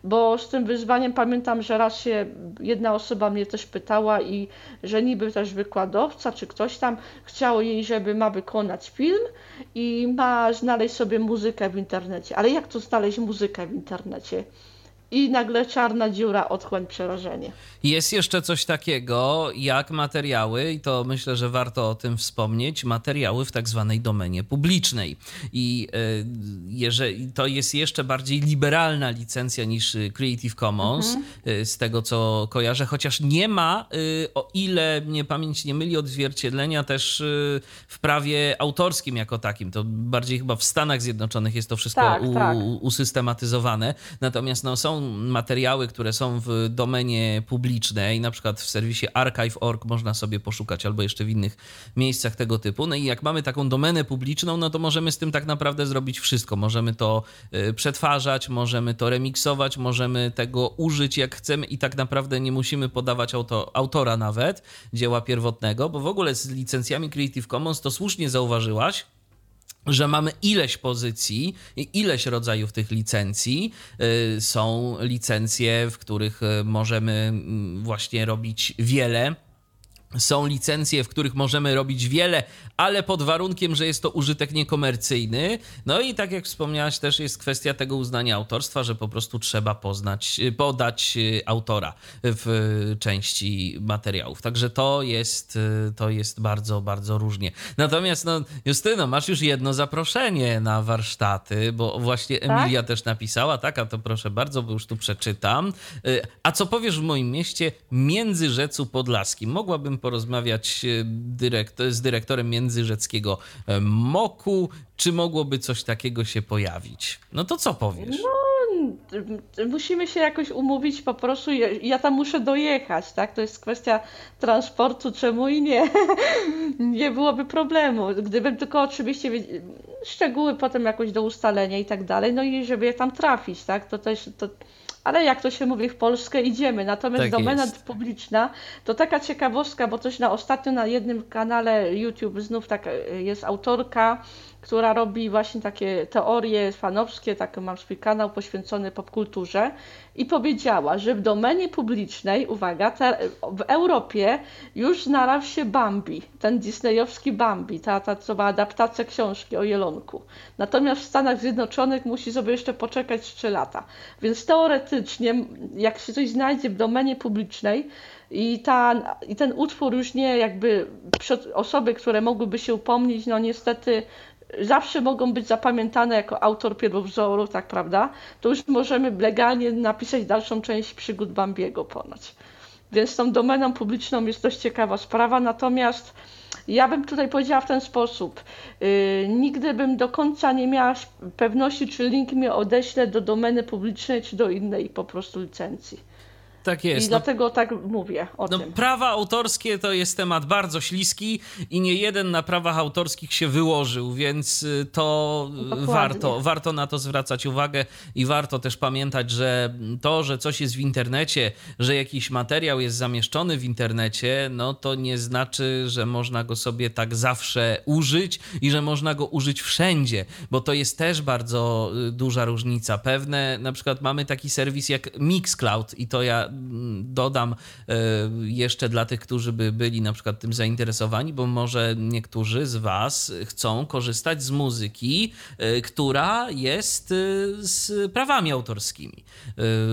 Speaker 2: bo z tym wyzwaniem pamiętam, że raz się jedna osoba mnie też pytała i że niby też wykładowca czy ktoś tam chciał jej, żeby ma wykonać film i ma znaleźć sobie muzykę w internecie. Ale jak to znaleźć muzykę w internecie? I nagle czarna dziura, otchłań, przerażenie.
Speaker 1: Jest jeszcze coś takiego jak materiały, i to myślę, że warto o tym wspomnieć, materiały w tak zwanej domenie publicznej. I e, jeżeli to jest jeszcze bardziej liberalna licencja niż Creative Commons, mhm. E, z tego co kojarzę, chociaż nie ma, e, o ile mnie pamięć nie myli, odzwierciedlenia też w prawie autorskim jako takim. To bardziej chyba w Stanach Zjednoczonych jest to wszystko tak, u, tak. usystematyzowane. Natomiast no, są materiały, które są w domenie publicznej, na przykład w serwisie archive.org można sobie poszukać, albo jeszcze w innych miejscach tego typu. No i jak mamy taką domenę publiczną, no to możemy z tym tak naprawdę zrobić wszystko. Możemy to y, przetwarzać, możemy to remiksować, możemy tego użyć jak chcemy i tak naprawdę nie musimy podawać auto, autora nawet dzieła pierwotnego, bo w ogóle z licencjami Creative Commons to słusznie zauważyłaś, że mamy ileś pozycji i ileś rodzajów tych licencji. Y, są licencje, w których y, możemy mm, właśnie robić wiele są licencje, w których możemy robić wiele, ale pod warunkiem, że jest to użytek niekomercyjny. No i tak jak wspomniałaś, też jest kwestia tego uznania autorstwa, że po prostu trzeba poznać, podać autora w części materiałów. Także to jest, to jest bardzo, bardzo różnie. Natomiast, no, Justyno, masz już jedno zaproszenie na warsztaty, bo właśnie tak? Emilia też napisała, tak, a to proszę bardzo, bo już tu przeczytam. A co powiesz w moim mieście Międzyrzecu Podlaskim? Mogłabym porozmawiać e, z dyrektorem Międzyrzeckiego e, MOKU. Czy mogłoby coś takiego się pojawić? No to co powiesz?
Speaker 2: No, musimy się jakoś umówić po prostu. Ja, ja tam muszę dojechać, tak? To jest kwestia transportu, czemu i nie. nie byłoby problemu. Gdybym tylko oczywiście szczegóły potem jakoś do ustalenia i tak dalej, no i żeby tam trafić, tak? To też to ale jak to się mówi, w Polskę idziemy. Natomiast tak domena jest. publiczna to taka ciekawostka, bo coś na ostatnio na jednym kanale YouTube znów tak e, jest autorka która robi właśnie takie teorie fanowskie, tak mam swój kanał poświęcony popkulturze i powiedziała, że w domenie publicznej, uwaga, te, w Europie już znalazł się Bambi, ten disneyowski Bambi, ta, ta ma adaptacja książki o Jelonku. Natomiast w Stanach Zjednoczonych musi sobie jeszcze poczekać 3 lata. Więc teoretycznie, jak się coś znajdzie w domenie publicznej, i, ta, I ten utwór już nie jakby osoby, które mogłyby się upomnieć, no niestety zawsze mogą być zapamiętane jako autor pierwowzoru, tak prawda? To już możemy legalnie napisać dalszą część przygód Bambiego ponoć. Więc tą domeną publiczną jest dość ciekawa sprawa, natomiast ja bym tutaj powiedziała w ten sposób. Yy, nigdy bym do końca nie miała pewności, czy link mnie odeślę do domeny publicznej, czy do innej po prostu licencji.
Speaker 1: Tak jest.
Speaker 2: I no, dlatego tak mówię o
Speaker 1: no,
Speaker 2: tym.
Speaker 1: Prawa autorskie to jest temat bardzo śliski i nie jeden na prawach autorskich się wyłożył, więc y, to warto, warto na to zwracać uwagę i warto też pamiętać, że to, że coś jest w internecie, że jakiś materiał jest zamieszczony w internecie, no to nie znaczy, że można go sobie tak zawsze użyć i że można go użyć wszędzie, bo to jest też bardzo y, duża różnica. Pewne, na przykład mamy taki serwis jak Mixcloud i to ja dodam jeszcze dla tych, którzy by byli na przykład tym zainteresowani, bo może niektórzy z Was chcą korzystać z muzyki, która jest z prawami autorskimi,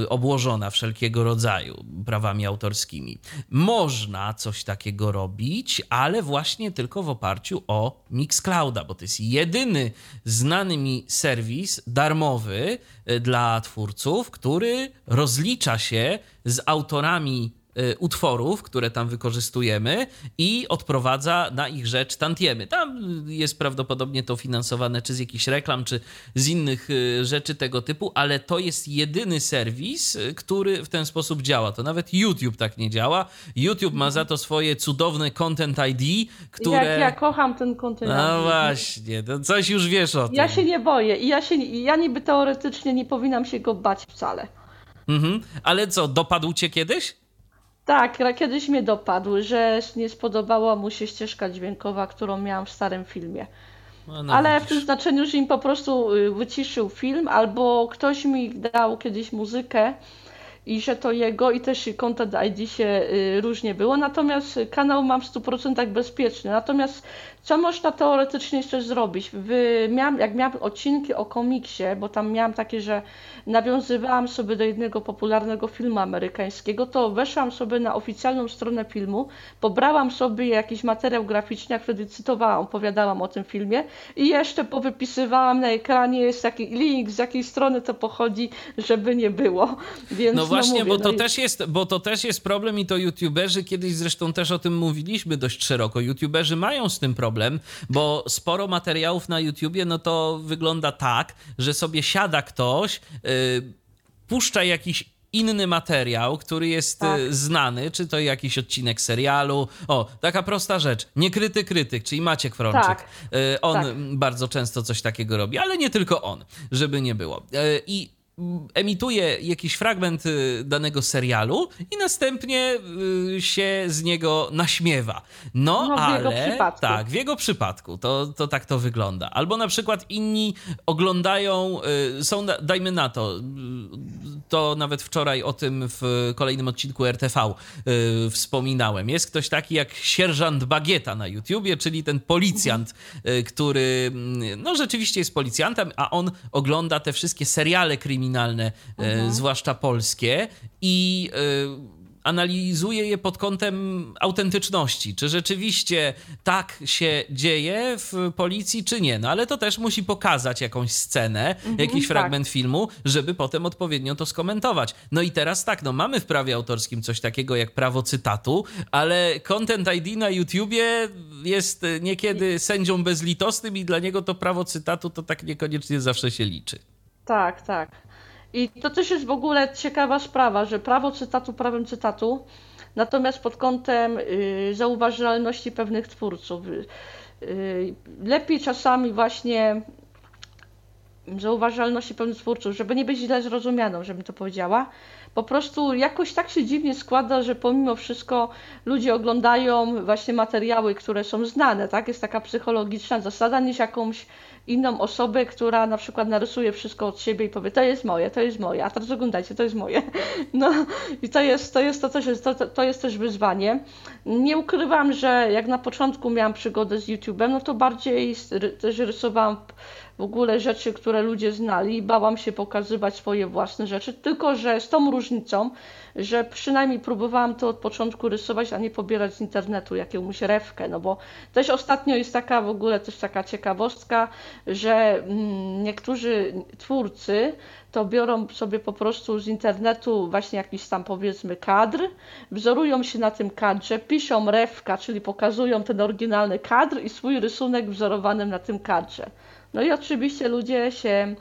Speaker 1: obłożona wszelkiego rodzaju prawami autorskimi. Można coś takiego robić, ale właśnie tylko w oparciu o Mixclouda, bo to jest jedyny znany mi serwis darmowy e, dla twórców, który rozlicza się z autorami Y, utworów, które tam wykorzystujemy i odprowadza na ich rzecz tantiemy. Tam jest prawdopodobnie to finansowane czy z jakichś reklam, czy z innych y, rzeczy tego typu, ale to jest jedyny serwis, y, który w ten sposób działa. To nawet YouTube tak nie działa. YouTube ma za to swoje cudowne Content ID, które...
Speaker 2: Jak ja kocham ten Content ID.
Speaker 1: No właśnie, to coś już wiesz o tym.
Speaker 2: Ja się nie boję i ja, się, ja niby teoretycznie nie powinnam się go bać wcale.
Speaker 1: Mhm. Ale co, dopadł cię kiedyś?
Speaker 2: Tak, kiedyś mnie dopadł, że nie spodobała mu się ścieżka dźwiękowa, którą miałam w starym filmie. No, no Ale widzisz. w tym znaczeniu, że im po prostu y, wyciszył film, albo ktoś mi dał kiedyś muzykę i że to jego i też Content ID się y, różnie było, natomiast kanał mam w 100% bezpieczny. Natomiast co można teoretycznie jeszcze zrobić? miałam, jak miałam odcinki o komiksie, bo tam miałam takie, że nawiązywałam sobie do jednego popularnego filmu amerykańskiego, to weszłam sobie na oficjalną stronę filmu, pobrałam sobie jakiś materiał graficzny, jak wtedy cytowałam, opowiadałam o tym filmie i jeszcze powypisywałam na ekranie jest taki link, z jakiej strony to pochodzi, żeby nie było. Więc,
Speaker 1: no właśnie, no mówię, bo, to no i... też jest, bo to też jest problem i to youtuberzy, kiedyś zresztą też o tym mówiliśmy dość szeroko, youtuberzy mają z tym problem, problem, bo sporo materiałów na YouTubie, no to wygląda tak, że sobie siada ktoś, yy, puszcza jakiś inny materiał, który jest y, tak. znany, czy to jakiś odcinek serialu. O, taka prosta rzecz. Niekryty krytyk, czyli Maciek Frączyk. Tak. Y, on tak. bardzo często coś takiego robi, ale nie tylko on, żeby nie było. Y, I emituje jakiś fragment y, danego serialu i następnie y, się z niego naśmiewa. No, no ale tak, w jego przypadku to, to tak to wygląda. Albo na przykład inni oglądają, y, są, dajmy na to, to nawet wczoraj o tym w kolejnym odcinku RTV wspominałem. Jest ktoś taki jak sierżant Bagieta na YouTubie, czyli ten policjant, który no rzeczywiście jest policjantem, a on ogląda te wszystkie seriale kryminalne kryminalne, mhm. zwłaszcza polskie, i e, analizuje je pod kątem autentyczności. Czy rzeczywiście tak się dzieje w policji, czy nie. No ale to też musi pokazać jakąś scenę, mhm, jakiś tak. fragment filmu, żeby potem odpowiednio to skomentować. No i teraz tak, no mamy w prawie autorskim coś takiego jak prawo cytatu, ale Content ID na YouTubie jest niekiedy sędzią bezlitosnym i dla niego to prawo cytatu to tak niekoniecznie zawsze się liczy.
Speaker 2: Tak, tak. I to też jest w ogóle ciekawa sprawa, że prawo cytatu prawem cytatu, natomiast pod kątem y, zauważalności pewnych twórców. Y, lepiej czasami właśnie zauważalności pewnych twórców, żeby nie być źle zrozumianą, żebym to powiedziała. Po prostu jakoś tak się dziwnie składa, że pomimo wszystko ludzie oglądają właśnie materiały, które są znane, tak? Jest taka psychologiczna zasada niż jakąś inną osobę, która na przykład narysuje wszystko od siebie i powie, to jest moje, to jest moje, a teraz oglądajcie, to jest moje. No i to jest, to jest, to też to, to jest też wyzwanie. Nie ukrywam, że jak na początku miałam przygodę z YouTube'em, no to bardziej też rysowałam w ogóle rzeczy, które ludzie znali i bałam się pokazywać swoje własne rzeczy, tylko że z tą różnicą, że przynajmniej próbowałam to od początku rysować, a nie pobierać z internetu jakąś rewkę, no bo też ostatnio jest taka w ogóle też taka ciekawostka, że mm, niektórzy twórcy to biorą sobie po prostu z internetu właśnie jakiś tam powiedzmy kadr, wzorują się na tym kadrze, piszą rewka, czyli pokazują ten oryginalny kadr i swój rysunek wzorowanym na tym kadrze. No i oczywiście ludzie się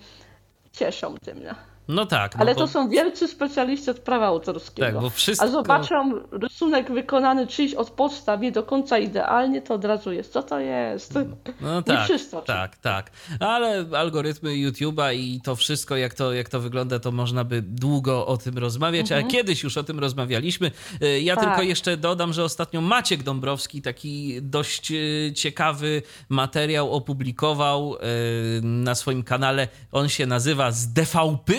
Speaker 2: cieszą tym. No.
Speaker 1: No tak. No
Speaker 2: Ale bo... to są wielcy specjaliści od prawa autorskiego. Tak, bo wszystko... A zobaczą rysunek wykonany czyjś od podstaw, nie do końca idealnie, to od razu jest. Co to jest?
Speaker 1: No nie tak, wszystko. Tak, tak. Ale algorytmy YouTube'a i to wszystko, jak to, jak to wygląda, to można by długo o tym rozmawiać, mhm. a kiedyś już o tym rozmawialiśmy. Y, ja tak. tylko jeszcze dodam, że ostatnio Maciek Dąbrowski taki dość y, ciekawy materiał opublikował y, na swoim kanale. On się nazywa z DVP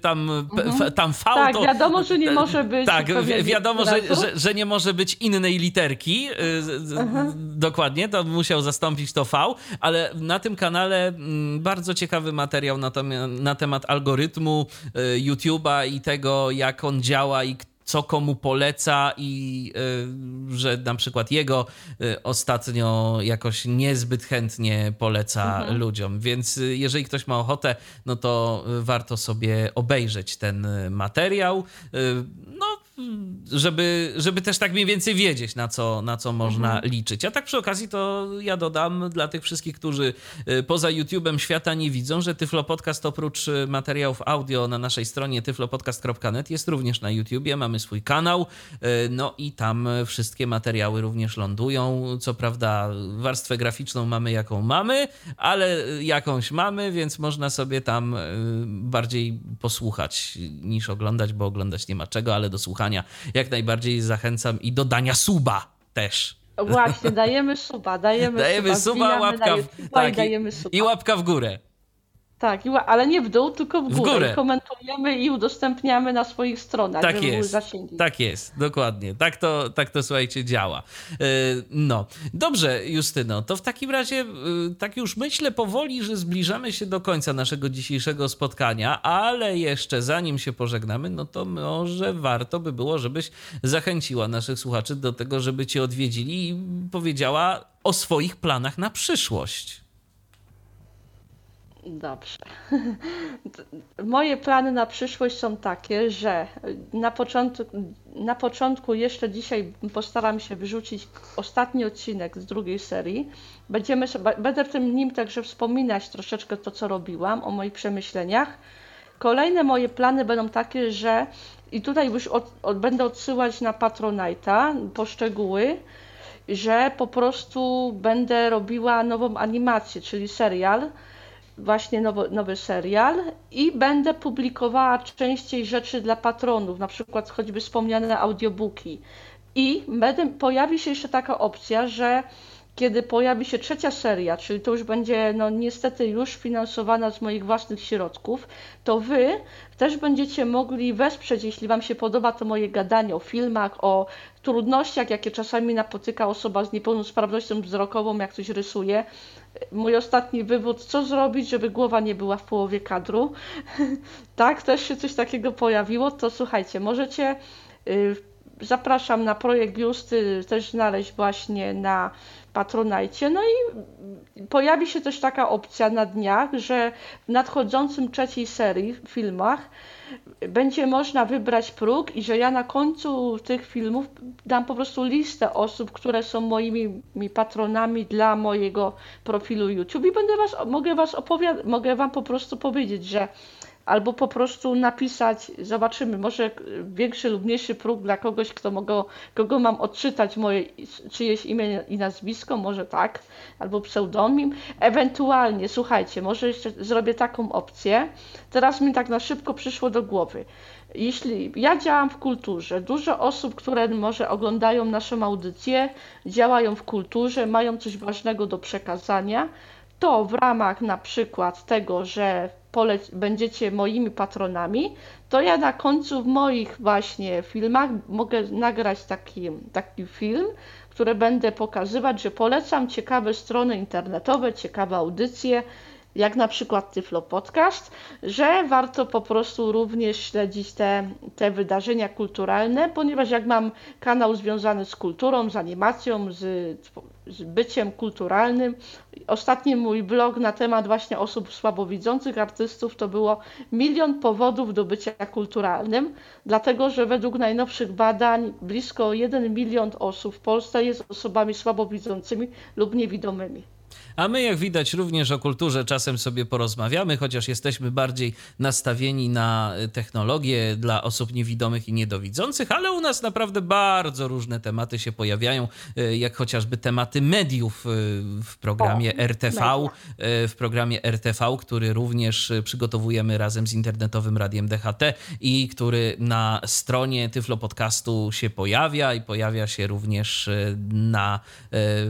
Speaker 1: tam, mhm. tam V
Speaker 2: tak,
Speaker 1: to...
Speaker 2: wiadomo, że nie może być...
Speaker 1: Tak, wiadomo, że, że, że, nie może być innej literki, mhm. dokładnie, to musiał zastąpić to V, ale na tym kanale mm, bardzo ciekawy materiał na, na temat algorytmu YouTube'a i tego, jak on działa i co komu poleca i y, że na przykład jego y, ostatnio jakoś niezbyt chętnie poleca mhm. ludziom. Więc y, jeżeli ktoś ma ochotę, no to warto sobie obejrzeć ten materiał. No, żeby, żeby też tak mniej więcej wiedzieć, na co, na co można mhm. liczyć. A tak przy okazji to ja dodam dla tych wszystkich, którzy y, poza YouTube'em świata nie widzą, że Tyflo Podcast oprócz y, materiałów audio na naszej stronie tyflopodcast.net jest również na YouTubie, mamy swój kanał, y, no i tam wszystkie materiały również lądują. Co prawda warstwę graficzną mamy jaką mamy, ale jakąś mamy, więc można sobie tam bardziej posłuchać niż oglądać, bo oglądać nie ma czego, ale do słuchania słuchania. Jak najbardziej zachęcam i dodania suba też.
Speaker 2: Właśnie, dajemy suba, dajemy,
Speaker 1: dajemy suba, suba łapka w, tak, i, dajemy suba. i łapka w górę.
Speaker 2: Tak, ale nie w dół, tylko w górę. W górę. Komentujemy i udostępniamy na swoich stronach,
Speaker 1: tak żeby jest, Tak jest, dokładnie. Tak to, tak to słuchajcie, działa. E, no, dobrze, Justyno, to w takim razie, e, tak już myślę powoli, że zbliżamy się do końca naszego dzisiejszego spotkania, ale jeszcze zanim się pożegnamy, no to może warto by było, żebyś zachęciła naszych słuchaczy do tego, żeby cię odwiedzili i powiedziała o swoich planach na przyszłość.
Speaker 2: Dobrze. Moje plany na przyszłość są takie, że na początku, na początku jeszcze dzisiaj postaram się wyrzucić ostatni odcinek z drugiej serii. Będziemy, będę w tym nim także wspominać troszeczkę to, co robiłam, o moich przemyśleniach. Kolejne moje plany będą takie, że i tutaj już od, od, będę odsyłać na Patronite'a poszczegóły, że po prostu będę robiła nową animację, czyli serial właśnie nowy, nowy serial i będę publikowała częściej rzeczy dla patronów, na przykład choćby wspomniane audiobooki. I będę, pojawi się jeszcze taka opcja, że kiedy pojawi się trzecia seria, czyli to już będzie no niestety już finansowana z moich własnych środków, to Wy też będziecie mogli wesprzeć, jeśli Wam się podoba to moje gadanie o filmach, o trudnościach, jakie czasami napotyka osoba z niepełnosprawnością wzrokową, jak coś rysuje. Mój ostatni wywód, co zrobić, żeby głowa nie była w połowie kadru. tak, też się coś takiego pojawiło, to słuchajcie, możecie y, zapraszam na projekt Justy też znaleźć właśnie na Patronajcie. No i pojawi się też taka opcja na dniach, że w nadchodzącym trzeciej serii, filmach, będzie można wybrać próg i że ja na końcu tych filmów dam po prostu listę osób, które są moimi patronami dla mojego profilu YouTube i będę was, mogę was opowiadać, mogę wam po prostu powiedzieć, że albo po prostu napisać, zobaczymy, może większy lub mniejszy próg dla kogoś, kto mogę, kogo mam odczytać moje czyjeś imię i nazwisko, może tak, albo pseudonim. Ewentualnie, słuchajcie, może jeszcze zrobię taką opcję. Teraz mi tak na szybko przyszło do głowy. Jeśli ja działam w kulturze, dużo osób, które może oglądają naszą audycję, działają w kulturze, mają coś ważnego do przekazania, to w ramach na przykład tego, że będziecie moimi patronami, to ja na końcu w moich właśnie filmach mogę nagrać taki, taki film, który będę pokazywać, że polecam ciekawe strony internetowe, ciekawe audycje, jak na przykład Tyflo Podcast, że warto po prostu również śledzić te, te wydarzenia kulturalne, ponieważ jak mam kanał związany z kulturą, z animacją, z, z byciem kulturalnym, ostatni mój blog na temat właśnie osób słabowidzących artystów to było milion powodów do bycia kulturalnym, dlatego że według najnowszych badań blisko 1 milion osób w Polsce jest osobami słabowidzącymi lub niewidomymi.
Speaker 1: A my, jak widać, również o kulturze czasem sobie porozmawiamy, chociaż jesteśmy bardziej nastawieni na technologię dla osób niewidomych i niedowidzących, ale u nas naprawdę bardzo różne tematy się pojawiają, e, jak chociażby tematy mediów e, w programie RTV, w programie RTV, który również przygotowujemy razem z internetowym radiem DHT i który na stronie Tyflo Podcastu się pojawia i pojawia się również na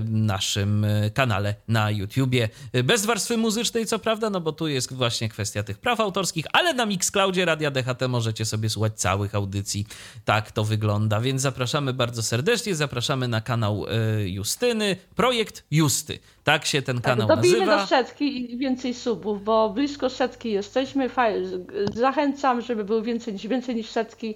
Speaker 1: naszym kanale na YouTubie. Bez warstwy muzycznej, co prawda, no bo tu jest właśnie kwestia tych praw autorskich, ale na Mixcloudzie Radia DHT możecie sobie słuchać całych audycji. Tak to wygląda, więc zapraszamy bardzo serdecznie. Zapraszamy na kanał e, Justyny, projekt Justy. Tak się ten kanał
Speaker 2: tak, dobijmy
Speaker 1: nazywa.
Speaker 2: do setki i więcej subów, bo blisko setki jesteśmy. Zachęcam, żeby było więcej, więcej niż setki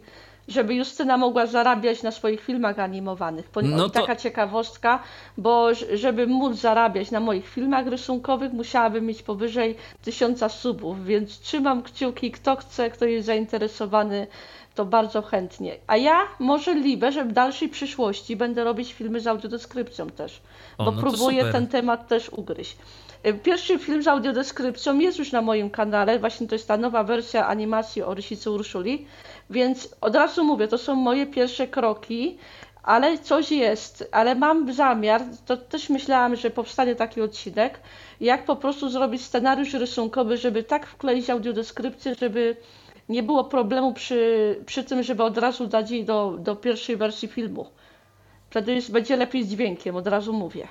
Speaker 2: żeby Justyna mogła zarabiać na swoich filmach animowanych. No to... Taka ciekawostka, bo żeby móc zarabiać na moich filmach rysunkowych, musiałabym mieć powyżej tysiąca subów, więc trzymam kciuki, kto chce, kto jest zainteresowany, to bardzo chętnie. A ja możliwe, że w dalszej przyszłości będę robić filmy z audiodeskrypcją też, o, bo no próbuję ten temat też ugryźć. Y, pierwszy film z audiodeskrypcją jest już na moim kanale, właśnie to jest ta nowa wersja animacji o Rysicy Urszuli, więc od razu mówię, to są moje pierwsze kroki, ale coś jest, ale mam zamiar, to też myślałam, że powstanie taki odcinek, jak po prostu zrobić scenariusz rysunkowy, żeby tak wkleić audiodeskrypcję, żeby nie było problemu przy, przy tym, żeby od razu dać jej do, do pierwszej wersji filmu. Wtedy będzie lepiej z dźwiękiem, od razu mówię.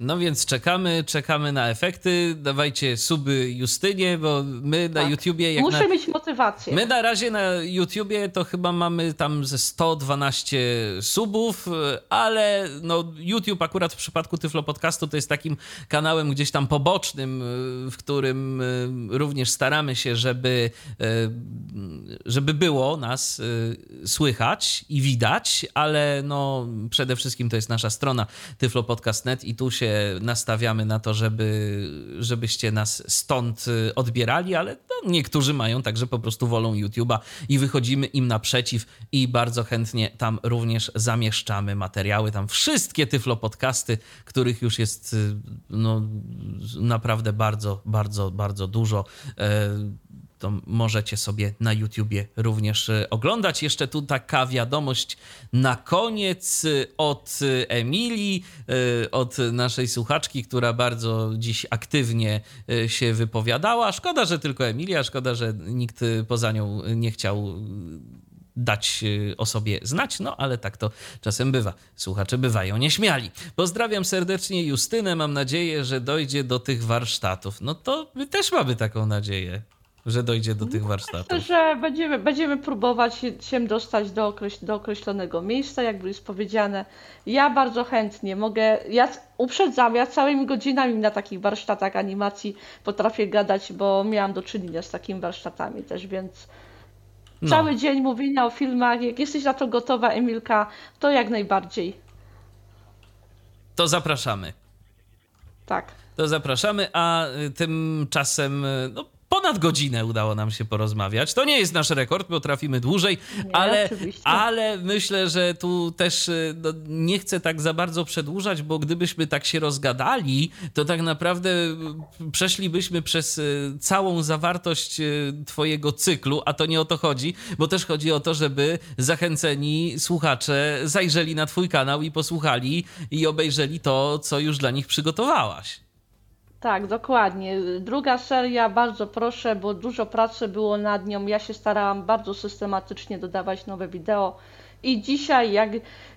Speaker 1: No więc czekamy, czekamy na efekty. Dawajcie suby Justynie, bo my na tak. YouTubie.
Speaker 2: Jak Muszę na... mieć motywację.
Speaker 1: My na razie na YouTubie to chyba mamy tam ze 112 subów, ale no YouTube akurat w przypadku Tyflo Podcastu to jest takim kanałem gdzieś tam pobocznym, w którym e, również staramy się, żeby, e, żeby było nas e, słychać i widać, ale no przede wszystkim to jest nasza strona tyflopodcast.net i tu się nastawiamy na to, żeby, żebyście nas stąd y, odbierali, ale no, niektórzy mają także po prostu wolą YouTube'a i wychodzimy im naprzeciw i bardzo chętnie tam również zamieszczamy materiały. Tam wszystkie tyflo podcasty, których już jest y, no, naprawdę bardzo, bardzo, bardzo dużo e, to możecie sobie na YouTubie również e, oglądać. Jeszcze tu taka wiadomość na koniec e, od e, Emilii, od naszej słuchaczki, która bardzo dziś aktywnie się wypowiadała. Szkoda, że tylko Emilia, szkoda, że nikt poza nią nie chciał dać o sobie znać, no ale tak to czasem bywa. Słuchacze bywają nieśmiali. Pozdrawiam serdecznie Justynę, mam nadzieję, że dojdzie do tych warsztatów. No to my też mamy taką nadzieję że dojdzie do tych warsztatów?
Speaker 2: Myślę, że będziemy, będziemy próbować się dostać do, okreś do określonego miejsca, jak jest powiedziane. Ja bardzo chętnie mogę, ja uprzedzam, ja całymi godzinami na takich warsztatach animacji potrafię gadać, bo miałam do czynienia z takimi warsztatami też, więc no. cały dzień mówienia o filmach, jak jesteś na to gotowa, Emilka, to jak najbardziej.
Speaker 1: To zapraszamy.
Speaker 2: Tak.
Speaker 1: To zapraszamy, a tymczasem no, ponad godzinę udało nam się porozmawiać. To nie jest nasz rekord, bo trafimy dłużej, nie, ale, ale myślę, że tu też y, no, nie chcę tak za bardzo przedłużać, bo gdybyśmy tak się rozgadali, to tak naprawdę y, przeszlibyśmy przez y, całą zawartość Twojego cyklu, a to nie o to chodzi, bo też chodzi o to, żeby zachęceni słuchacze zajrzeli na Twój kanał i posłuchali i obejrzeli to, co już dla nich przygotowałaś.
Speaker 2: Tak, dokładnie. Druga seria, bardzo proszę, bo dużo pracy było nad nią. Ja się starałam bardzo systematycznie dodawać nowe wideo. I dzisiaj, jak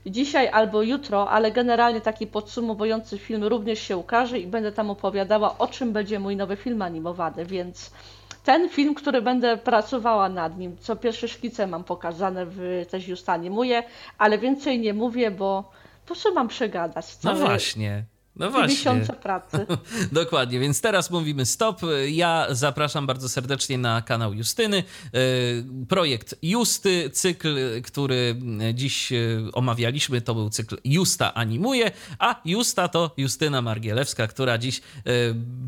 Speaker 2: dzisiaj albo jutro, ale generalnie taki podsumowujący film również się ukaże i będę tam opowiadała, o czym będzie mój nowy film animowany, więc ten film, który będę pracowała nad nim, co pierwsze szkice mam pokazane w też już animuję, ale więcej nie mówię, bo po co mam przegadać?
Speaker 1: Cały... No właśnie. No właśnie.
Speaker 2: Miesiące pracy.
Speaker 1: Dokładnie, więc teraz mówimy stop. Ja zapraszam bardzo serdecznie na kanał Justyny. E, projekt Justy, cykl, który dziś e, omawialiśmy, to był cykl Justa animuje, a Justa to Justyna Margielewska, która dziś e,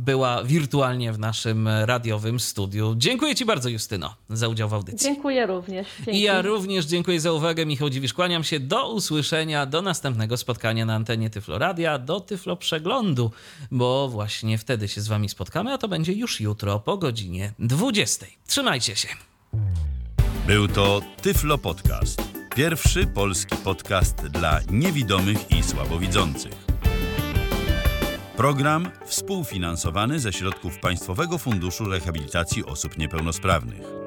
Speaker 1: była wirtualnie w naszym radiowym studiu. Dziękuję Ci bardzo, Justyno, za udział w audycji.
Speaker 2: Dziękuję również. Dzięki.
Speaker 1: I ja również dziękuję za uwagę. Michał Dziwisz, kłaniam się. Do usłyszenia, do następnego spotkania na antenie Tyfloradia, do Tyflo przeglądu, bo właśnie wtedy się z Wami spotkamy, a to będzie już jutro po godzinie 20. Trzymajcie się.
Speaker 3: Był to Tyflo Podcast. Pierwszy polski podcast dla niewidomych i słabowidzących. Program współfinansowany ze środków Państwowego Funduszu Rehabilitacji Osób Niepełnosprawnych.